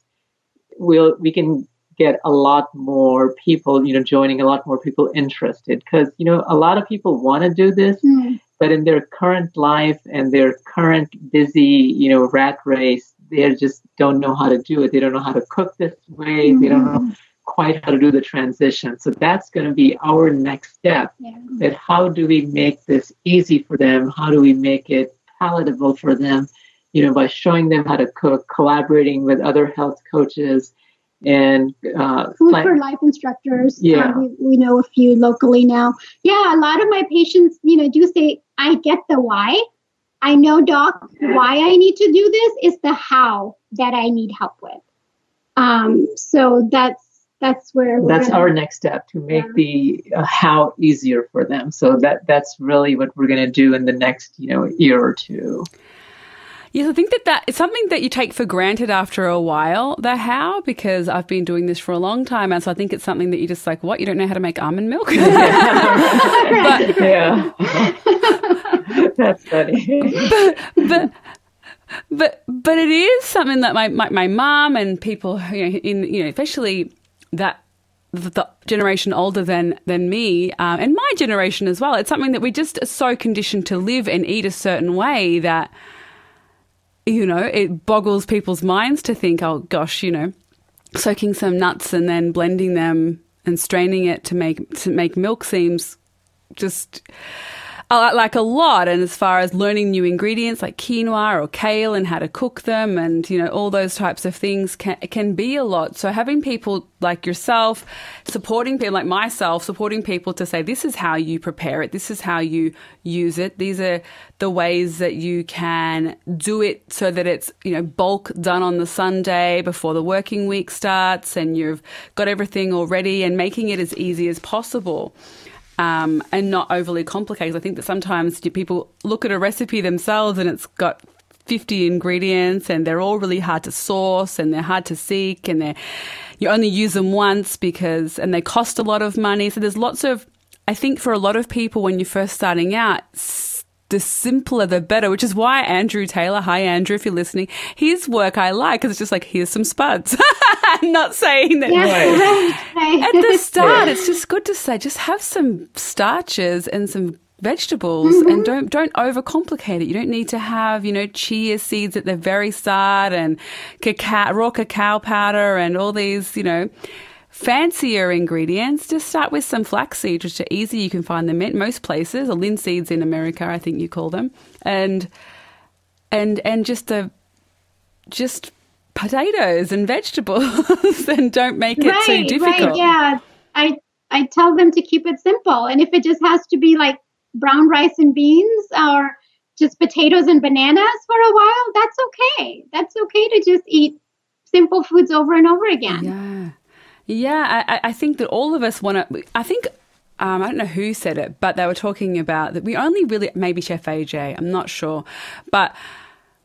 we'll, we can get a lot more people, you know, joining, a lot more people interested. Because, you know, a lot of people want to do this, mm. but in their current life and their current busy, you know, rat race, they just don't know how to do it. They don't know how to cook this way. Mm. They don't know mm-hmm. Quite how to do the transition. So that's going to be our next step. Yeah. That how do we make this easy for them? How do we make it palatable for them? You know, by showing them how to cook, collaborating with other health coaches, and uh, food for life instructors. Yeah, um, we, we know a few locally now. Yeah, a lot of my patients, you know, do say, "I get the why." I know, doc, why I need to do this is the how that I need help with. Um, so that's that's where that's gonna, our next step to make yeah. the uh, how easier for them. So that that's really what we're going to do in the next you know year or two. Yes, I think that that is something that you take for granted after a while, the how, because I've been doing this for a long time. And so I think it's something that you just like, what? You don't know how to make almond milk? but, yeah. That's funny. but, but, but, but it is something that my, my, my mom and people, you know, in, you know, especially that the generation older than than me um, and my generation as well. It's something that we just are so conditioned to live and eat a certain way that you know, it boggles people's minds to think, oh gosh, you know, soaking some nuts and then blending them and straining it to make to make milk seems just Oh, like a lot. And as far as learning new ingredients like quinoa or kale and how to cook them and, you know, all those types of things can, can be a lot. So having people like yourself supporting people like myself, supporting people to say, this is how you prepare it. This is how you use it. These are the ways that you can do it so that it's, you know, bulk done on the Sunday before the working week starts and you've got everything already and making it as easy as possible um, and not overly complicated. I think that sometimes people look at a recipe themselves and it's got 50 ingredients and they're all really hard to source and they're hard to seek and they you only use them once because and they cost a lot of money. So there's lots of I think for a lot of people when you're first starting out the simpler the better, which is why Andrew Taylor, hi Andrew, if you're listening, his work I like because it's just like, here's some spuds. I'm not saying that. Yeah, At the start, it's just good to say, just have some starches and some vegetables mm-hmm. and don't don't overcomplicate it. You don't need to have, you know, chia seeds at the very start and cacao raw cacao powder and all these, you know, fancier ingredients, just start with some flaxseed, which are easy. You can find them at most places, or linseeds in America, I think you call them, and and and just a just potatoes and vegetables, and don't make it right, too difficult. Right, yeah, I I tell them to keep it simple, and if it just has to be like brown rice and beans or just potatoes and bananas for a while, that's okay. That's okay to just eat simple foods over and over again. Yeah. Yeah, I, I think that all of us want to. I think um, I don't know who said it, but they were talking about that we only really, maybe Chef AJ, I'm not sure, but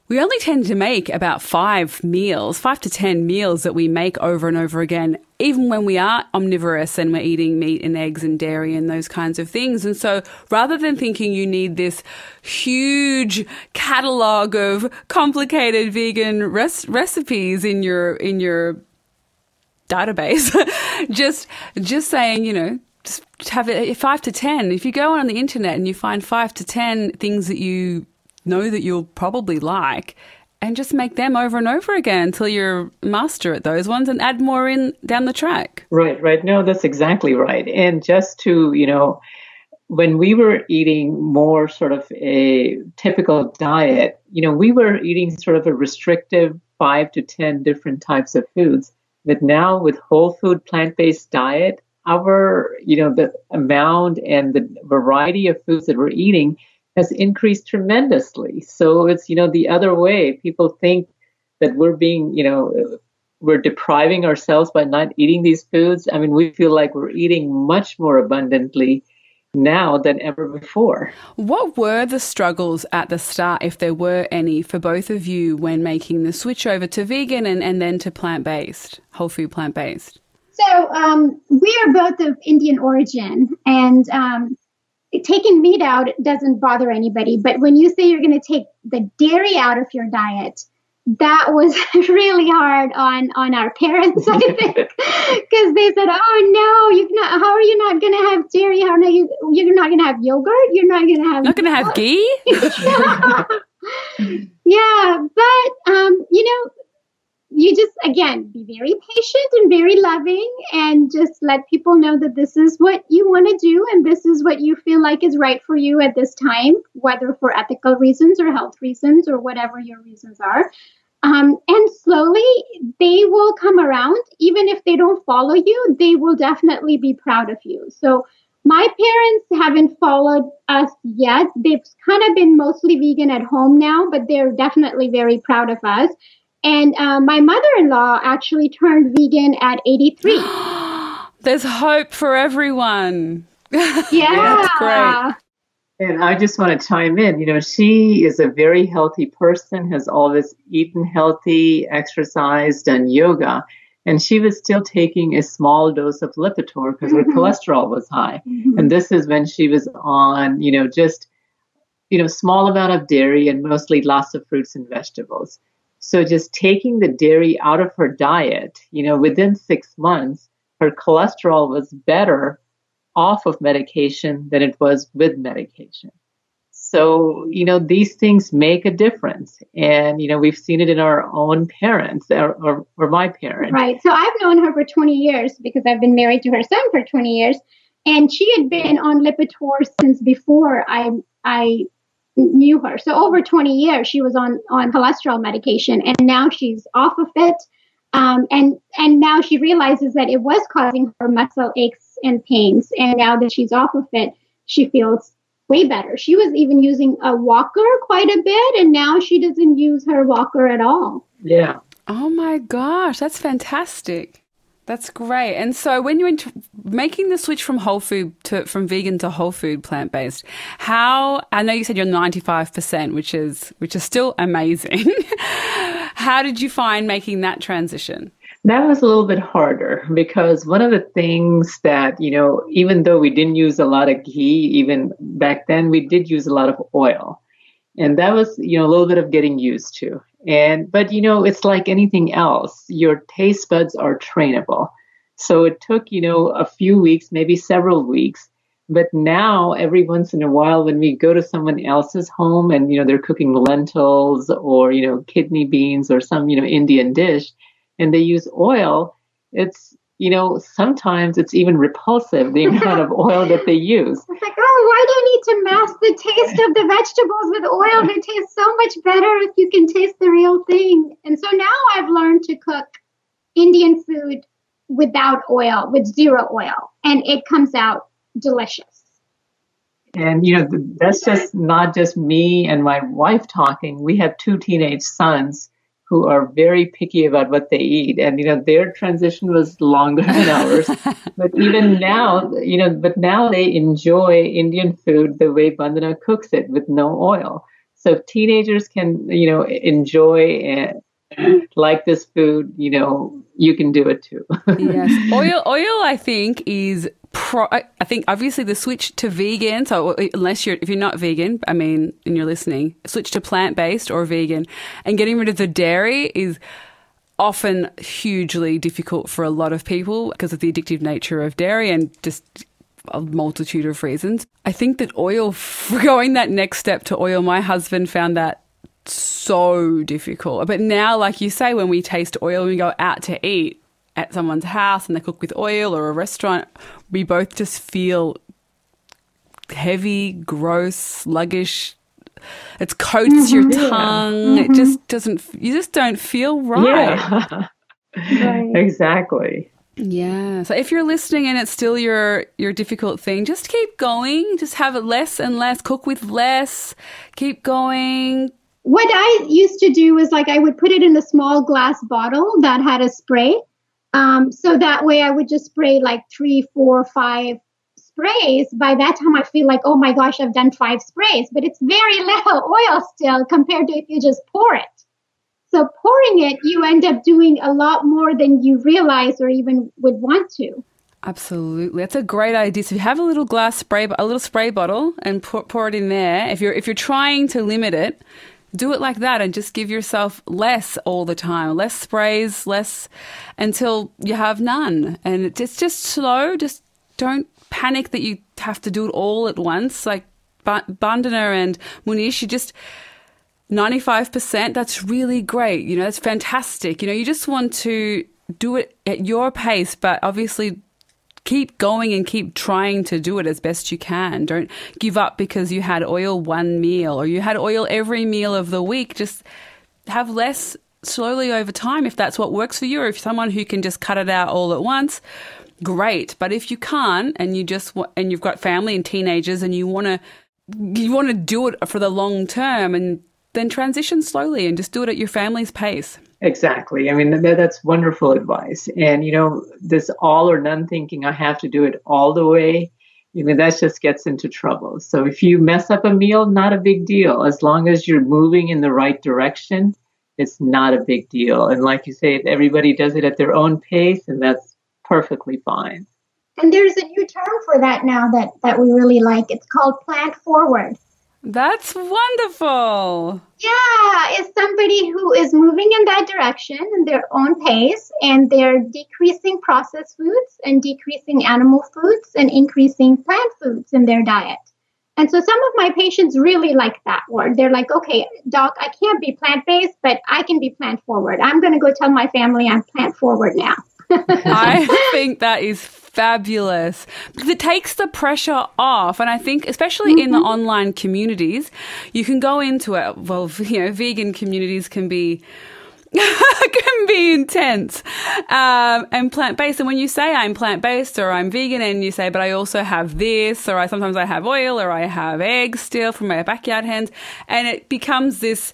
we only tend to make about five meals, five to 10 meals that we make over and over again, even when we are omnivorous and we're eating meat and eggs and dairy and those kinds of things. And so rather than thinking you need this huge catalog of complicated vegan res- recipes in your, in your database. just just saying, you know, just have it eh, five to ten. If you go on the internet and you find five to ten things that you know that you'll probably like, and just make them over and over again until you're master at those ones and add more in down the track. Right, right. No, that's exactly right. And just to, you know, when we were eating more sort of a typical diet, you know, we were eating sort of a restrictive five to 10 different types of foods that now with whole food plant-based diet, our, you know, the amount and the variety of foods that we're eating has increased tremendously. So it's, you know, the other way. People think that we're being, you know, we're depriving ourselves by not eating these foods. I mean, we feel like we're eating much more abundantly now than ever before. What were the struggles at the start, if there were any, for both of you when making the switch over to vegan and, and then to plant based, whole food plant based? So, um, we are both of Indian origin, and um, taking meat out doesn't bother anybody. But when you say you're going to take the dairy out of your diet, that was really hard on on our parents i think Cause they said, "Oh no, you not. How are you not going to have dairy? How are you? You're not going to have yogurt. You're not going to have. Not going to have ghee. yeah, but um, you know, you just again be very patient and very loving and just let people know that this is what you want to do and this is what you feel like is right for you at this time whether for ethical reasons or health reasons or whatever your reasons are. Um, and slowly they will come around. Even if they don't follow you they will definitely be proud of you. So my parents haven't followed us yet. They've kind of been mostly vegan at home now but they're definitely very proud of us and uh, my mother in law actually turned vegan at 83. There's hope for everyone. Yeah. That's great. And I just want to chime in. You know, she is a very healthy person, has always eaten healthy, exercised, done yoga. And she was still taking a small dose of Lipitor because mm-hmm. her cholesterol was high. Mm-hmm. And this is when she was on, you know, just, you know, small amount of dairy and mostly lots of fruits and vegetables. So just taking the dairy out of her diet, you know, within six months, her cholesterol was better off of medication than it was with medication. So, you know, these things make a difference. And, you know, we've seen it in our own parents or, or, or my parents. Right. So I've known her for 20 years because I've been married to her son for 20 years. And she had been on Lipitor since before I, I knew her. So over 20 years, she was on on cholesterol medication, and now she's off of it. Um, and and now she realizes that it was causing her muscle aches and pains. And now that she's off of it, she feels way better. She was even using a walker quite a bit, and now she doesn't use her walker at all. Yeah. Oh my gosh, that's fantastic. That's great. And so when you're making the switch from whole food to from vegan to whole food plant based, how I know you said you're 95%, which is which is still amazing. how did you find making that transition? That was a little bit harder because one of the things that, you know, even though we didn't use a lot of ghee, even back then, we did use a lot of oil. And that was, you know, a little bit of getting used to. And, but you know, it's like anything else. Your taste buds are trainable. So it took, you know, a few weeks, maybe several weeks. But now, every once in a while, when we go to someone else's home and, you know, they're cooking lentils or, you know, kidney beans or some, you know, Indian dish and they use oil, it's, you know, sometimes it's even repulsive the amount of oil that they use. It's like, oh, why do you need to mask the taste of the vegetables with oil? They taste so much better if you can taste the real thing. And so now I've learned to cook Indian food without oil, with zero oil, and it comes out delicious. And you know, that's just not just me and my wife talking. We have two teenage sons who are very picky about what they eat. And, you know, their transition was longer than ours. but even now, you know, but now they enjoy Indian food the way Bandana cooks it with no oil. So teenagers can, you know, enjoy and like this food, you know, you can do it too. yes. Oil, oil, I think, is pro- I think obviously the switch to vegan. So uh, unless you're if you're not vegan, I mean, and you're listening, switch to plant based or vegan, and getting rid of the dairy is often hugely difficult for a lot of people because of the addictive nature of dairy and just a multitude of reasons. I think that oil, going that next step to oil, my husband found that so difficult. But now, like you say, when we taste oil, we go out to eat at someone's house and they cook with oil or a restaurant, we both just feel heavy, gross, sluggish. It coats mm-hmm, your tongue. Mm-hmm. It just doesn't, you just don't feel right. Yeah. right. Exactly. Yeah. So if you're listening and it's still your your difficult thing, just keep going. Just have it less and less. Cook with less. Keep going. What I used to do was like I would put it in a small glass bottle that had a spray um, so that way I would just spray like three, four, five sprays. By that time, I feel like, oh my gosh, I've done five sprays, but it's very little oil still compared to if you just pour it. So pouring it, you end up doing a lot more than you realize or even would want to. Absolutely, that's a great idea. So if you have a little glass spray, a little spray bottle, and pour, pour it in there. If you're if you're trying to limit it, do it like that and just give yourself less all the time, less sprays, less until you have none. And it's just slow. Just don't panic that you have to do it all at once. Like Bandana and Munish, you just 95%, that's really great. You know, that's fantastic. You know, you just want to do it at your pace, but obviously keep going and keep trying to do it as best you can. Don't give up because you had oil one meal or you had oil every meal of the week. Just have less slowly over time if that's what works for you or if someone who can just cut it out all at once great but if you can't and you just and you've got family and teenagers and you want to you want to do it for the long term and then transition slowly and just do it at your family's pace Exactly. I mean, that, that's wonderful advice. And, you know, this all or none thinking, I have to do it all the way, you know, that just gets into trouble. So if you mess up a meal, not a big deal. As long as you're moving in the right direction, it's not a big deal. And like you say, if everybody does it at their own pace, and that's perfectly fine. And there's a new term for that now that, that we really like. It's called plant forward. That's wonderful. Yeah, it's somebody who is moving in that direction in their own pace and they're decreasing processed foods and decreasing animal foods and increasing plant foods in their diet. And so some of my patients really like that word. They're like, okay, doc, I can't be plant based, but I can be plant forward. I'm going to go tell my family I'm plant forward now. I think that is fabulous because it takes the pressure off. And I think, especially mm-hmm. in the mm-hmm. online communities, you can go into it. Well, you know, vegan communities can be. can be intense um, and plant based. And when you say I'm plant based or I'm vegan, and you say, but I also have this, or I sometimes I have oil, or I have eggs still from my backyard hens, and it becomes this,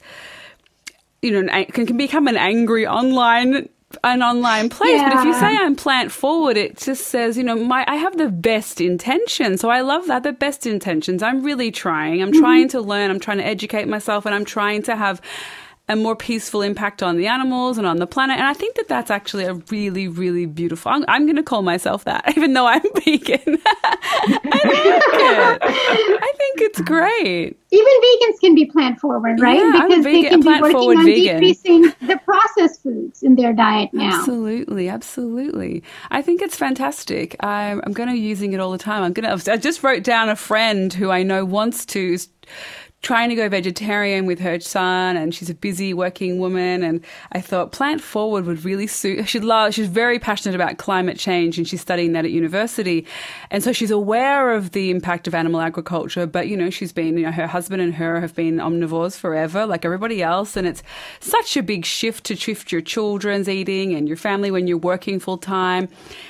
you know, it can, can become an angry online an online place. Yeah. But if you say I'm plant forward, it just says, you know, my I have the best intentions. So I love that the best intentions. I'm really trying. I'm mm-hmm. trying to learn. I'm trying to educate myself, and I'm trying to have a more peaceful impact on the animals and on the planet. And I think that that's actually a really, really beautiful. I'm, I'm going to call myself that, even though I'm vegan. I like it. I think it's great. Even vegans can be plant forward, right? Yeah, because vegan, they can be working on vegan. decreasing the processed foods in their diet now. Absolutely, absolutely. I think it's fantastic. I'm, I'm going to be using it all the time. I'm going to. I just wrote down a friend who I know wants to trying to go vegetarian with her son and she's a busy working woman and I thought plant forward would really suit she'd love she's very passionate about climate change and she's studying that at university. And so she's aware of the impact of animal agriculture but you know she's been you know her husband and her have been omnivores forever like everybody else and it's such a big shift to shift your children's eating and your family when you're working full time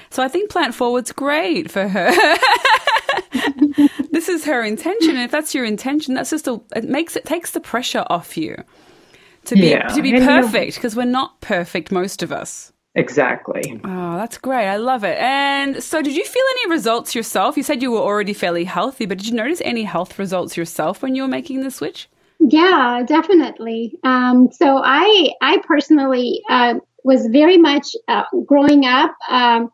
so I think plant forward's great for her this is her intention. And if that's your intention, that's just a, it makes it takes the pressure off you to be, yeah. to be perfect because we're not perfect, most of us. Exactly. Oh, that's great. I love it. And so, did you feel any results yourself? You said you were already fairly healthy, but did you notice any health results yourself when you were making the switch? Yeah, definitely. Um, so, I I personally uh, was very much uh, growing up. Um,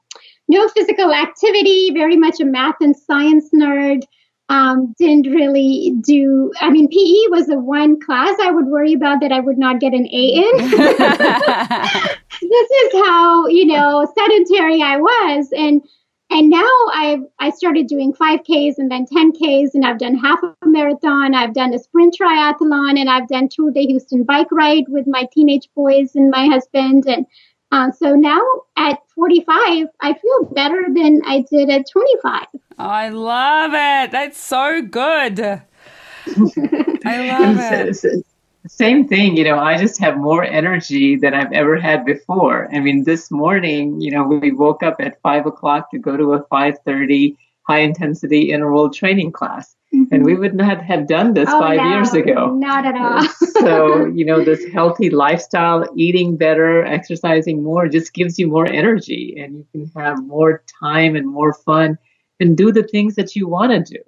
no physical activity, very much a math and science nerd. Um, didn't really do, I mean, PE was the one class I would worry about that I would not get an A in. this is how, you know, sedentary I was. And and now I've I started doing 5Ks and then 10Ks and I've done half a marathon. I've done a sprint triathlon and I've done Tour de Houston bike ride with my teenage boys and my husband. And uh, so now at 45, I feel better than I did at 25. I love it. That's so good. I love it. Same thing, you know, I just have more energy than I've ever had before. I mean, this morning, you know, we woke up at five o'clock to go to a 530 high intensity interval training class. Mm-hmm. And we would not have done this oh, five no, years ago. Not at all. so, you know, this healthy lifestyle, eating better, exercising more just gives you more energy and you can have more time and more fun and do the things that you want to do.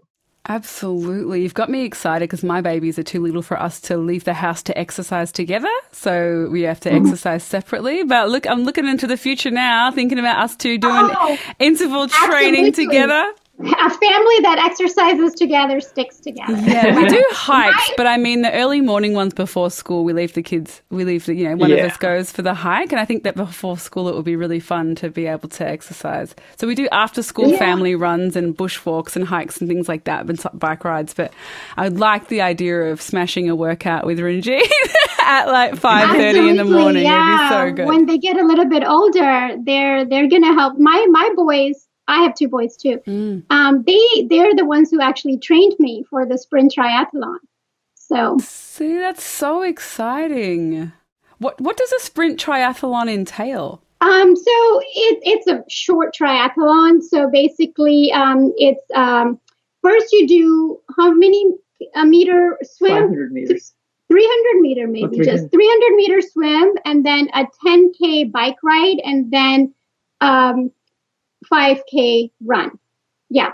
Absolutely. You've got me excited because my babies are too little for us to leave the house to exercise together. So we have to mm-hmm. exercise separately. But look, I'm looking into the future now, thinking about us two doing oh, interval training together. A family that exercises together sticks together. Yeah, we do hikes, but I mean the early morning ones before school. We leave the kids. We leave the you know one Yeah. of us goes for the hike, and I think that before school it would be really fun to be able to exercise. So we do after school Yeah. family runs and bushwalks and hikes and things like that, and bike rides. But I would like the idea of smashing a workout with Ranjit at like five thirty in the Absolutely, morning. Yeah. It'd be so good. When they get a little bit older, they're they're gonna help. My my boys, I have two boys too. Mm. Um, they they're the ones who actually trained me for the sprint triathlon. So See, that's so exciting. What what does a sprint triathlon entail? um, so it, it's a short triathlon. So basically, um, it's um, first you do how many a meter swim? 500 meters. 300 meter maybe 300. just 300 meter swim and then a 10k bike ride and then um 5k run yeah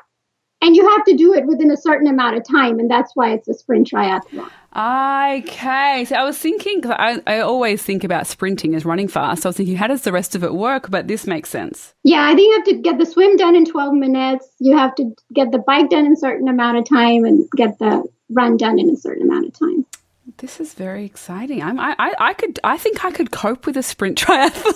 and you have to do it within a certain amount of time and that's why it's a sprint triathlon Okay, so I was thinking, I, I always think about sprinting as running fast. I was thinking, how does the rest of it work? But this makes sense. yeah i think you have to get the swim done in 12 minutes you have to get the bike done in a certain amount of time and get the run done in a certain amount of time This is very exciting. I'm, I, I, I could, I think I could cope with a sprint triathlon.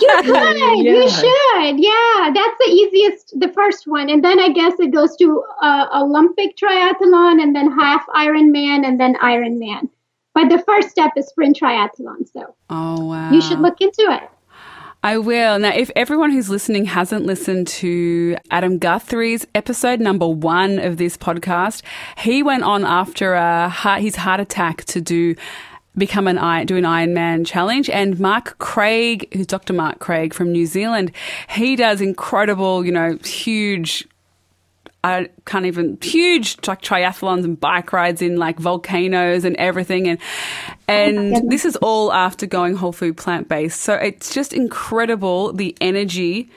You could, you should. Yeah, that's the easiest, the first one. And then I guess it goes to uh, Olympic triathlon and then half Ironman and then Ironman. But the first step is sprint triathlon. So oh wow! you should look into it. I will. Now, if everyone who's listening hasn't listened to Adam Guthrie's episode number one of this podcast, he went on after uh, a heart, his heart attack to do become an do an Ironman challenge. And Mark Craig, who's Dr. Mark Craig from New Zealand, he does incredible, you know, huge I can't even huge like triathlons and bike rides in like volcanoes and everything and and oh goodness. this is all after going whole food plant based so it's just incredible the energy.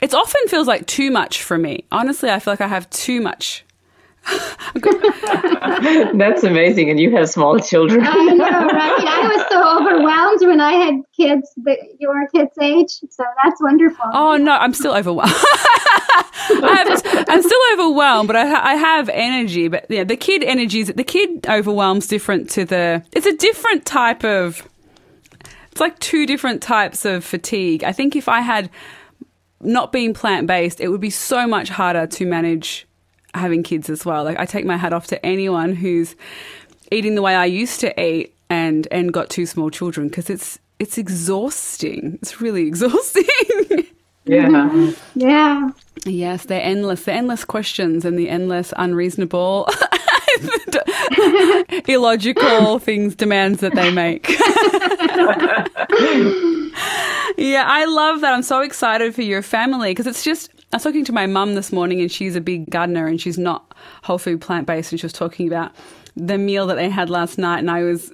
It often feels like too much for me. Honestly i feel like i have too much That's amazing. And you have small children. I know, right? I was so overwhelmed when I had kids that your kids' age. So that's wonderful. oh no i'm still overwhelmed I have, i'm still overwhelmed but I, I have energy but yeah the kid energy is the kid overwhelms different to the it's a different type of it's like two different types of fatigue. I think if I had not been plant based, it would be so much harder to manage having kids as well. Like I take my hat off to anyone who's eating the way I used to eat and and got two small children because it's it's exhausting. It's really exhausting. yeah. Yeah. yes, they're endless. The endless questions and the endless unreasonable. illogical things demands that they make yeah i love that i'm so excited for your family because it's just i was talking to my mum this morning and she's a big gardener and she's not whole food plant-based and she was talking about the meal that they had last night and i was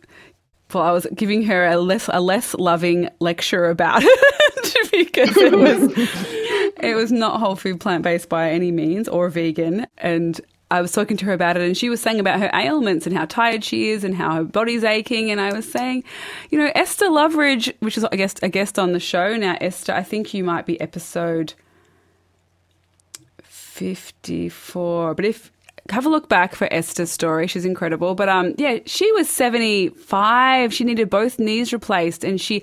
well i was giving her a less a less loving lecture about it because it was it was not whole food plant-based by any means or vegan and I was talking to her about it, and she was saying about her ailments and how tired she is and how her body's aching. And I was saying, you know, Esther Loveridge, which is I guess a guest on the show now. Esther, I think you might be episode fifty-four, but if have a look back for Esther's story, she's incredible. But um, yeah, she was seventy-five. She needed both knees replaced, and she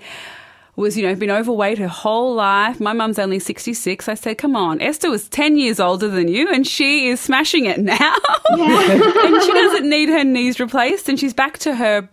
was, you know, been overweight her whole life. My mum's only 66. I said, come on. Esther was 10 years older than you and she is smashing it now. and she doesn't need her knees replaced and she's back to her,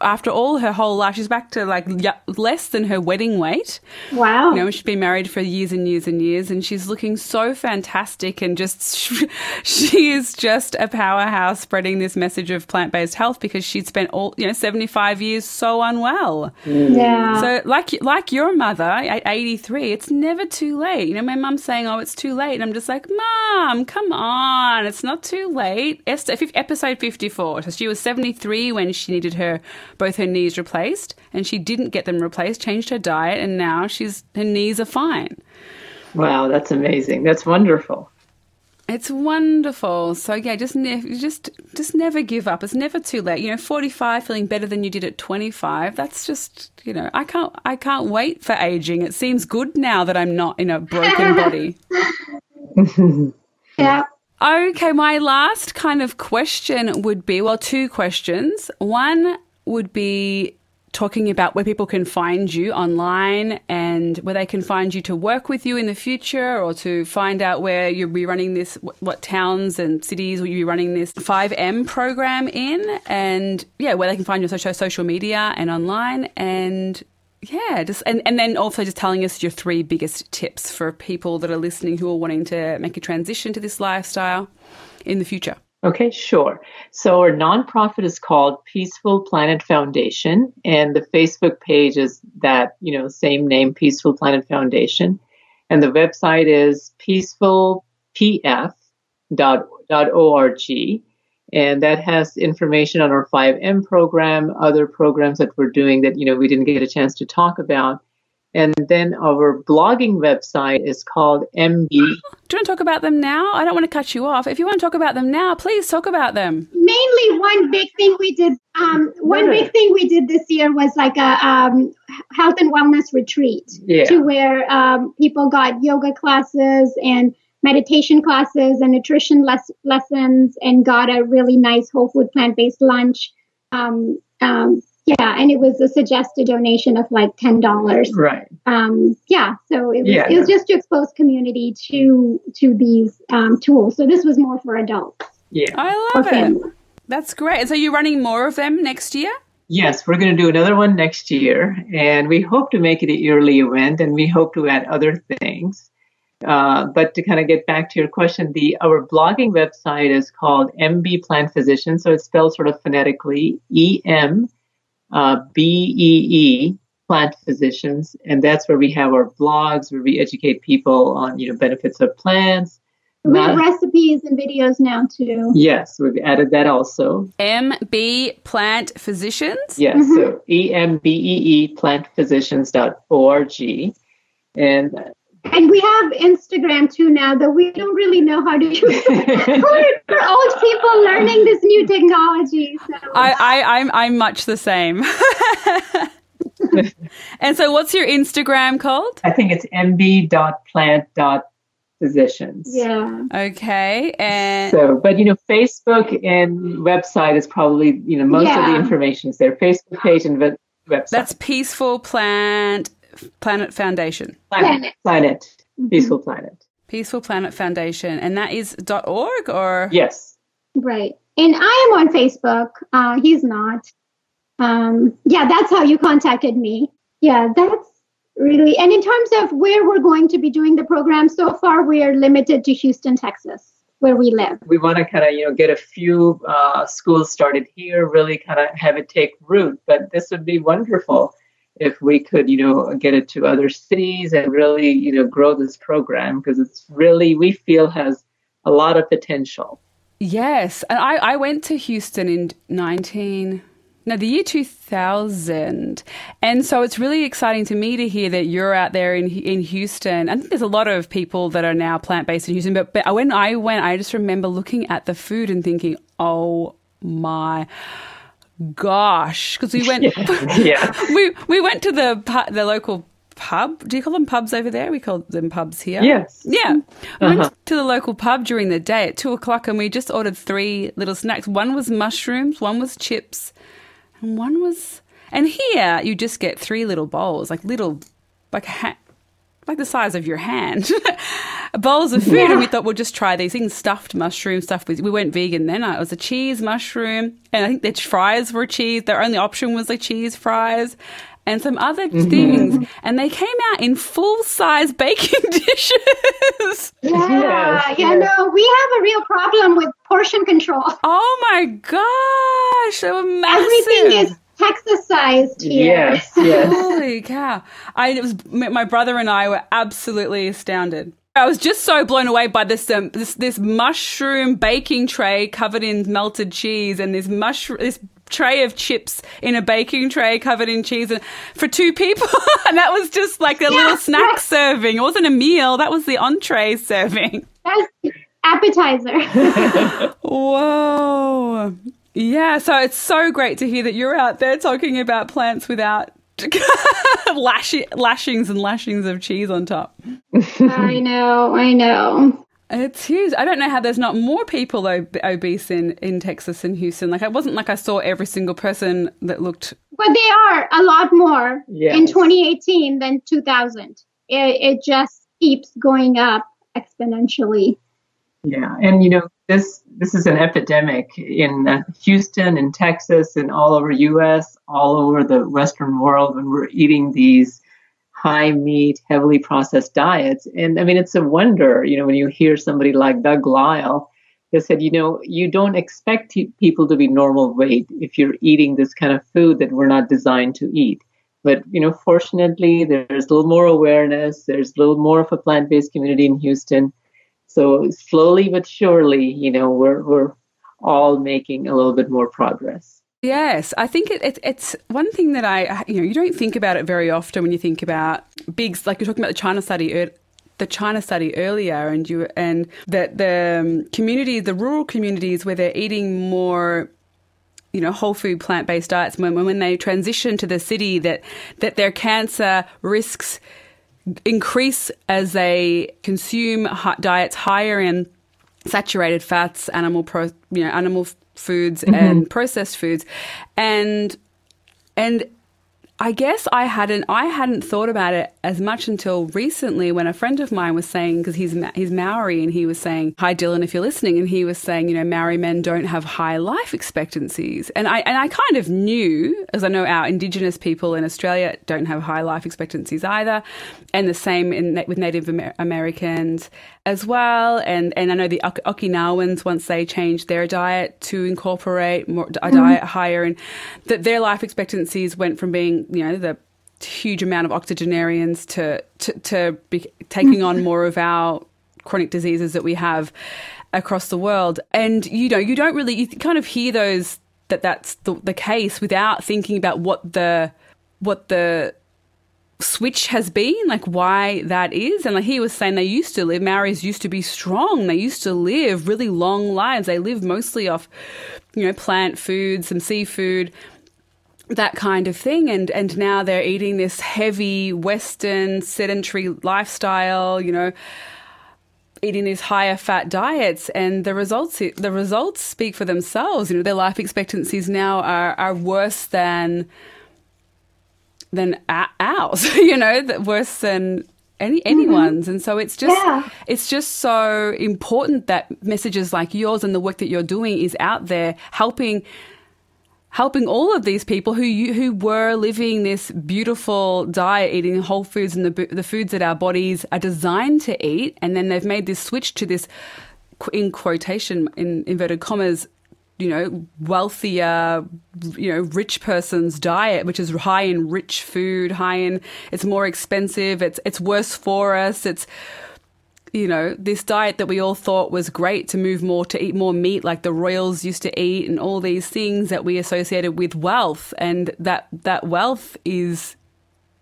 after all her whole life, she's back to like y- less than her wedding weight. Wow. You know, she's been married for years and years and years, and she's looking so fantastic and just she is just a powerhouse spreading this message of plant based health because she'd spent all you know seventy five years so unwell. Mm. yeah. So like like your mother at eighty three, it's never too late. You know, my mum's saying, "Oh, it's too late," and I'm just like, "Mom, come on, it's not too late." Esther, episode fifty four. So she was seventy three when she needed her both her knees replaced, and she didn't get them replaced. Changed her diet, and now she's her knees are fine. Wow, that's amazing. That's wonderful. It's wonderful. So yeah, just ne- just just never give up. It's never too late. You know, 45 feeling better than you did at 25. That's just, you know, I can't I can't wait for aging. It seems good now that I'm not in a broken body. Yeah. Okay, my last kind of question would be well, two questions. One would be talking about where people can find you online and where they can find you to work with you in the future or to find out where you'll be running this, what towns and cities will you be running this 5M program in, and yeah, where they can find you on social, social media and online. And yeah, just and, and then also just telling us your three biggest tips for people that are listening who are wanting to make a transition to this lifestyle in the future. Okay, sure. So our nonprofit is called Peaceful Planet Foundation, and the Facebook page is that, you know, same name, Peaceful Planet Foundation. And the website is peacefulpf.org. And that has information on our 5M program, other programs that we're doing that, you know, we didn't get a chance to talk about. And then our blogging website is called MB. Do you want to talk about them now? I don't want to cut you off. If you want to talk about them now, please talk about them. Mainly, one big thing we did. Um, one big thing we did this year was like a um, health and wellness retreat, yeah. to where um, people got yoga classes and meditation classes and nutrition les- lessons, and got a really nice whole food plant based lunch. Um, um, yeah, and it was a suggested donation of like ten dollars. Right. Um, yeah, so it was Yeah, it was just to expose community to to these um, tools. So this was more for adults. Yeah. I love it. family. That's great. So you're running more of them next year? Yes, we're going to do another one next year, and we hope to make it a yearly event, and we hope to add other things. Uh, but to kind of get back to your question, the our blogging website is called MB Plant Physician, so it's spelled sort of phonetically E M uh, B E E Plant Physicians, and that's where we have our blogs where we educate people on you know benefits of plants. We have Not- recipes and videos now too. yes, we've added that also. MB Plant Physicians. Yes, Mm-hmm. so E M B E E plantphysicians.org. And And we have Instagram too now, though we don't really know how to use it. we're, we're old people learning this new technology. So I, I, I'm, I'm much the same. and so, what's your Instagram called? I think it's mb.plant.physicians. yeah. Okay, and So, but you know, Facebook and website is probably, you know, most of the information is there. Facebook page and website. that's Peaceful Plant Planet Foundation. planet. Planet. Planet. Peaceful planet. Peaceful Planet Foundation, and that is .org or Yes. Right. And I am on Facebook. Uh, he's not. Um, yeah, that's how you contacted me. Yeah, that's really. And in terms of where we're going to be doing the program, so far we are limited to Houston, Texas, where we live. We want to kind of, you know, get a few uh, schools started here, really kind of have it take root. But this would be wonderful if we could, you know, get it to other cities and really, you know, grow this program because it's really, we feel has a lot of potential. Yes, and I, I went to Houston in 19 no the year 2000 and so it's really exciting to me to hear that you're out there in in Houston I think there's a lot of people that are now plant-based in Houston but, but when I went I just remember looking at the food and thinking oh my gosh because we went yeah. we we went to the pu- the local pub do you call them pubs over there we call them pubs here Yes. yeah. We went Uh-huh. to the local pub during the day at two o'clock and we just ordered three little snacks. One was mushrooms, one was chips, and one was. And here you just get three little bowls, like little, like a ha- like the size of your hand, bowls of food. And we thought we'll just try these things stuffed mushroom stuff. with We went vegan then. It was a cheese mushroom, and I think their fries were cheese. Their only option was like cheese fries. And some other mm-hmm. things, and they came out in full size baking dishes. Yeah, Yes, yeah, yes. no, we have a real problem with portion control. Oh my gosh, they were massive. Everything is Texas sized here. Yes, yes. Holy cow! I it was my brother and I were absolutely astounded. I was just so blown away by this um, this this mushroom baking tray covered in melted cheese and this mushroom this tray of chips in a baking tray covered in cheese and for two people and that was just like a little snack right. serving. It wasn't a meal. That was the entree serving. That's the appetizer. Whoa. Yeah, so it's so great to hear that you're out there talking about plants without lash- lashings and lashings of cheese on top. I know, I know. It's huge. I don't know how there's not more people ob- obese in, in Texas and Houston. Like, it wasn't like I saw every single person that looked. But they are a lot more Yes. in 2018 than 2000. It, it just keeps going up exponentially. Yeah, and you know this this is an epidemic in uh, Houston, in Texas, and all over U.S., all over the Western world when we're eating these high meat, heavily processed diets. And I mean, it's a wonder, you know, when you hear somebody like Doug Lisle, they said, you know, you don't expect people to be normal weight if you're eating this kind of food that we're not designed to eat. But you know, fortunately, there's a little more awareness. There's a little more of a plant-based community in Houston. So slowly but surely, you know, we're we're all making a little bit more progress. Yes, I think it, it, it's one thing that I, you know, you don't think about it very often when you think about big, like you're talking about the China study, ear- the China study earlier, and you and that the um, community, the rural communities where they're eating more you know whole food plant based diets when when they transition to the city that that their cancer risks increase as they consume diets higher in saturated fats, animal pro, you know animal foods mm-hmm. and processed foods, and and I guess I hadn't I hadn't thought about it as much until recently when a friend of mine was saying because he's he's Maori and he was saying hi Dylan if you're listening and he was saying you know Maori men don't have high life expectancies. And I and I kind of knew as I know our Indigenous people in Australia don't have high life expectancies either and the same in, with Native Amer- Americans as well. And and I know the ok- Okinawans once they changed their diet to incorporate more a mm-hmm. diet higher and that their life expectancies went from being you know the huge amount of octogenarians to to, to be taking on mm-hmm. more of our chronic diseases that we have across the world. And you know you don't really you kind of hear those that that's the, the case without thinking about what the what the switch has been, like why that is. And like he was saying, they used to live, Maoris used to be strong. They used to live really long lives. They lived mostly off, you know, plant foods, some seafood, that kind of thing. And, and now they're eating this heavy Western sedentary lifestyle, you know, eating these higher fat diets and the results the results speak for themselves you know their life expectancies now are are worse than than ours, you know, that worse than any mm-hmm. anyone's. And so it's just Yeah. it's just so important that messages like yours and the work that you're doing is out there helping helping all of these people who you, who were living this beautiful diet, eating whole foods and the the foods that our bodies are designed to eat, and then they've made this switch to this, in quotation in inverted commas, you know, wealthier, you know, rich person's diet, which is high in rich food, high in it's more expensive, it's it's worse for us, it's you know, this diet that we all thought was great to move more to eat more meat like the royals used to eat and all these things that we associated with wealth and that that wealth is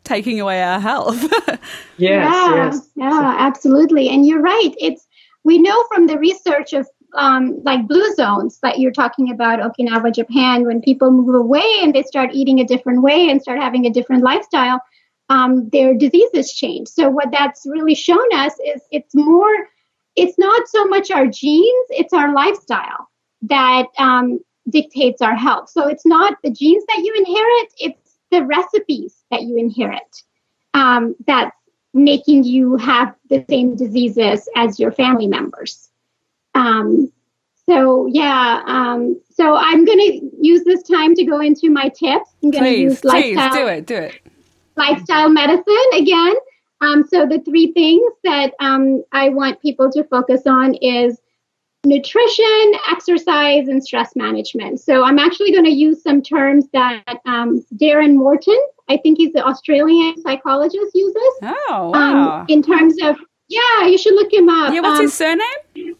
taking away our health. Yes, yeah, yes. yeah, absolutely. And you're right. It's we know from the research of um, like blue zones that you're talking about Okinawa, Japan, when people move away and they start eating a different way and start having a different lifestyle, um, their diseases change. So what that's really shown us is it's more, it's not so much our genes, it's our lifestyle that um, dictates our health. So it's not the genes that you inherit, it's the recipes that you inherit um, that's making you have the same diseases as your family members. Um, so yeah, um, so I'm going to use this time to go into my tips. I'm going to please, use please lifestyle, do it, do it. lifestyle medicine again. Um, so the three things that um, I want people to focus on is nutrition, exercise, and stress management. So I'm actually going to use some terms that um, Darren Morton, I think he's the Australian psychologist, uses Oh, wow. um, in terms of yeah, you should look him up. yeah, what's Um, his surname?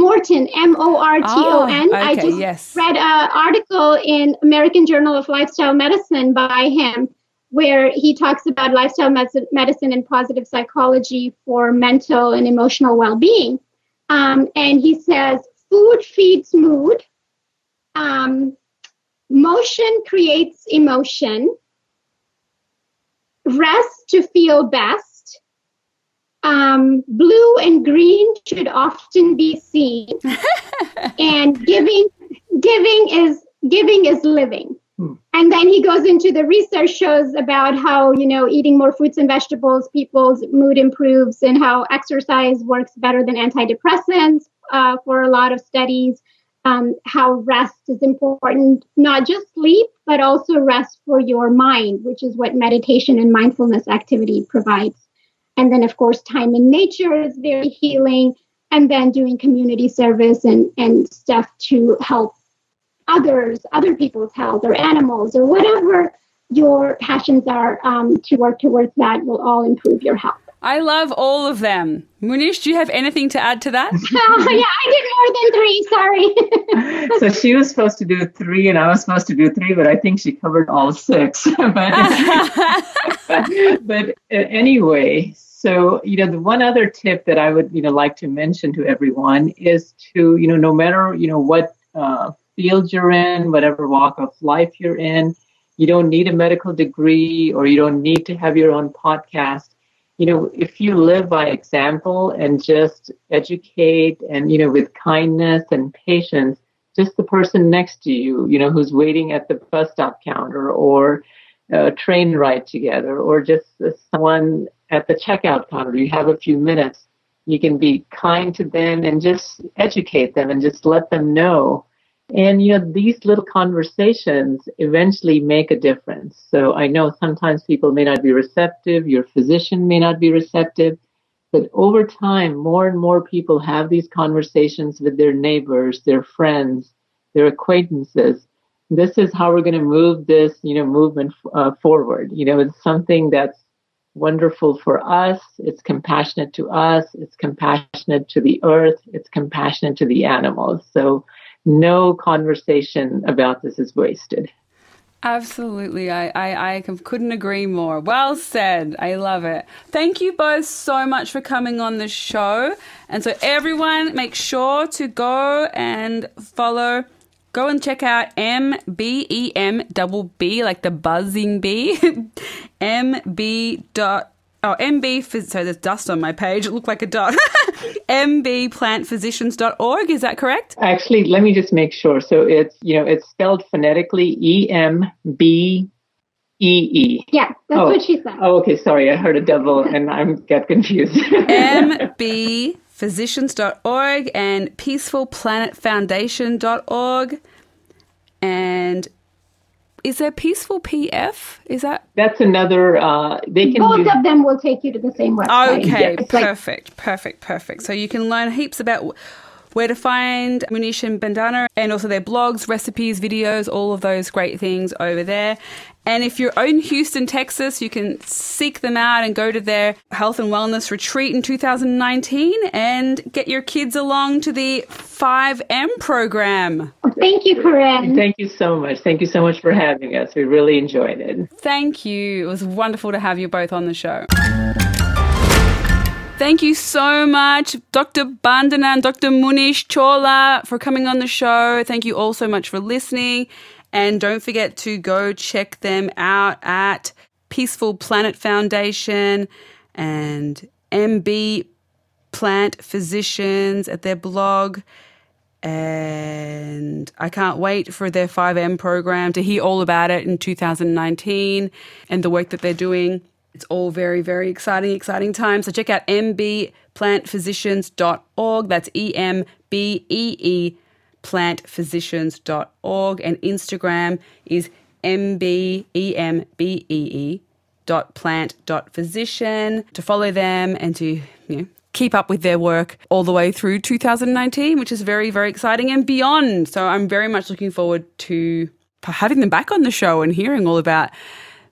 Morton, M O R T O N. Oh, I just yes. read an article in American Journal of Lifestyle Medicine by him where he talks about lifestyle medicine and positive psychology for mental and emotional well being. Um, and he says food feeds mood, um, motion creates emotion, rest to feel best, um, blue and green should often be seen, and giving giving is giving is living. Hmm. And then he goes into the research shows about how you know eating more fruits and vegetables, people's mood improves, and how exercise works better than antidepressants uh, for a lot of studies. Um, how rest is important, not just sleep, but also rest for your mind, which is what meditation and mindfulness activity provides. And then, of course, time in nature is very healing. And then doing community service and, and stuff to help others, other people's health or animals or whatever your passions are um, to work towards that will all improve your health. I love all of them. Munish, do you have anything to add to that? oh, yeah, I did more than three. Sorry. so she was supposed to do three, and I was supposed to do three, but I think she covered all six. but, but anyway, so, you know, the one other tip that I would, you know, like to mention to everyone is to, you know, no matter, you know, what uh, field you're in, whatever walk of life you're in, you don't need a medical degree or you don't need to have your own podcast. You know, if you live by example and just educate and, you know, with kindness and patience, just the person next to you, you know, who's waiting at the bus stop counter or a train ride together or just someone at the checkout counter. You have a few minutes. You can be kind to them and just educate them and just let them know. And, you know, these little conversations eventually make a difference. So I know sometimes people may not be receptive, your physician may not be receptive, but over time, more and more people have these conversations with their neighbors, their friends, their acquaintances. This is how we're going to move this, you know, movement uh, forward. You know, it's something that's wonderful for us. It's compassionate to us. It's compassionate to the earth. It's compassionate to the animals. So no conversation about this is wasted. Absolutely. I, I, I couldn't agree more. Well said. I love it. Thank you both so much for coming on the show. And so, everyone, make sure to go and follow go and check out M B E M double B, like the buzzing bee. M B dot Oh, MB, so there's dust on my page. It looked like a dot. mbplantphysicians.org, is that correct? Actually, let me just make sure. So it's, you know, it's spelled phonetically E M B E E. Yeah, that's oh. what she said. Oh, okay. Sorry. I heard a double and I'm get confused. MB physicians.org and peacefulplanetfoundation.org. And is there peaceful PF? Is that that's another? Uh, they can both use... of them will take you to the same website. Okay, perfect, like... perfect, perfect. So you can learn heaps about where to find Munish and Bandana and also their blogs, recipes, videos, all of those great things over there. And if you're in Houston, Texas, you can seek them out and go to their health and wellness retreat in 2019 and get your kids along to the 5M program. Thank you, Corinne. Thank you so much. Thank you so much for having us. We really enjoyed it. Thank you. It was wonderful to have you both on the show. Thank you so much, Dr. Bandana and Dr. Munish Chawla, for coming on the show. Thank you all so much for listening. And don't forget to go check them out at Peaceful Planet Foundation and MB Plant Physicians at their blog. And I can't wait for their 5M program to hear all about it in 2019 and the work that they're doing. It's all very, very exciting, exciting times. So check out mbplantphysicians.org. That's E M B E E plantphysicians.org and Instagram is mbembee dot plant dot physician to follow them and to you know keep up with their work all the way through 2019 which is very very exciting and beyond so i'm very much looking forward to having them back on the show and hearing all about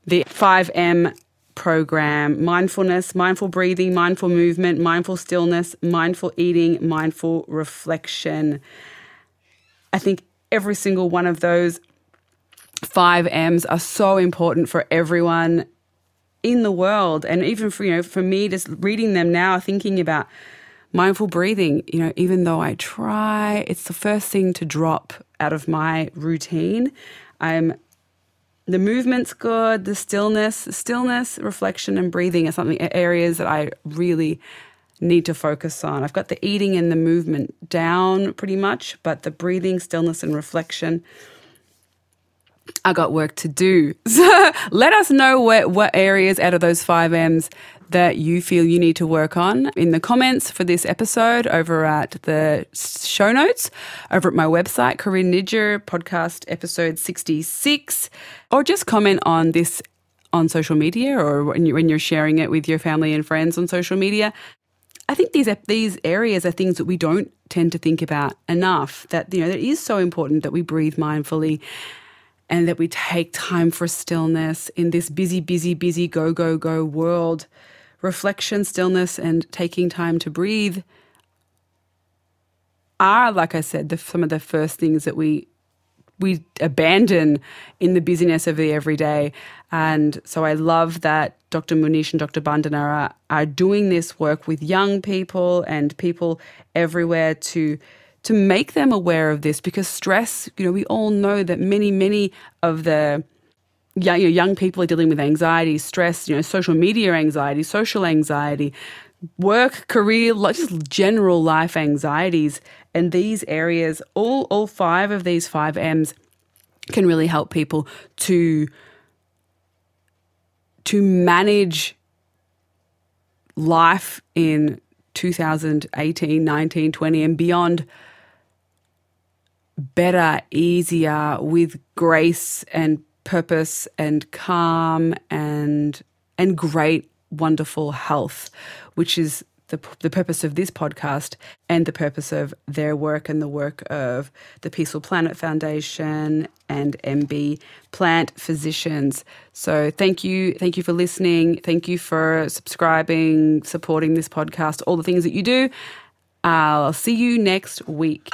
the 5m program mindfulness, mindful breathing, mindful movement, mindful stillness, mindful eating, mindful reflection. I think every single one of those five M's are so important for everyone in the world. And even for, you know, for me, just reading them now, thinking about mindful breathing, you know, even though I try, it's the first thing to drop out of my routine. I'm the movement's good, the stillness, stillness, reflection, and breathing are something areas that I really need to focus on. I've got the eating and the movement down pretty much, but the breathing, stillness, and reflection. I got work to do. So let us know what, what areas out of those five M's that you feel you need to work on in the comments for this episode over at the show notes over at my website, Corinne Nijjer, podcast episode 66, or just comment on this on social media or when, you, when you're sharing it with your family and friends on social media. I think these these areas are things that we don't tend to think about enough. That you know, it is so important that we breathe mindfully and that we take time for stillness in this busy, busy, busy, go, go, go world reflection, stillness, and taking time to breathe are, like I said, the, some of the first things that we we abandon in the busyness of the everyday. And so I love that Dr. Munish and Dr. Bandana are, doing this work with young people and people everywhere to to make them aware of this because stress, you know, we all know that many, many of the young, young people are dealing with anxiety, stress, you know, social media anxiety, social anxiety, work, career, just general life anxieties. And these areas, all, all five of these five M's can really help people to, to manage life in 2018, 19, 20, and beyond better, easier, with grace and purpose and calm and and great wonderful health which is the, the purpose of this podcast and the purpose of their work and the work of the Peaceful Planet Foundation and MB Plant Physicians. So thank you, thank you for listening. Thank you for subscribing, supporting this podcast, all the things that you do. I'll see you next week.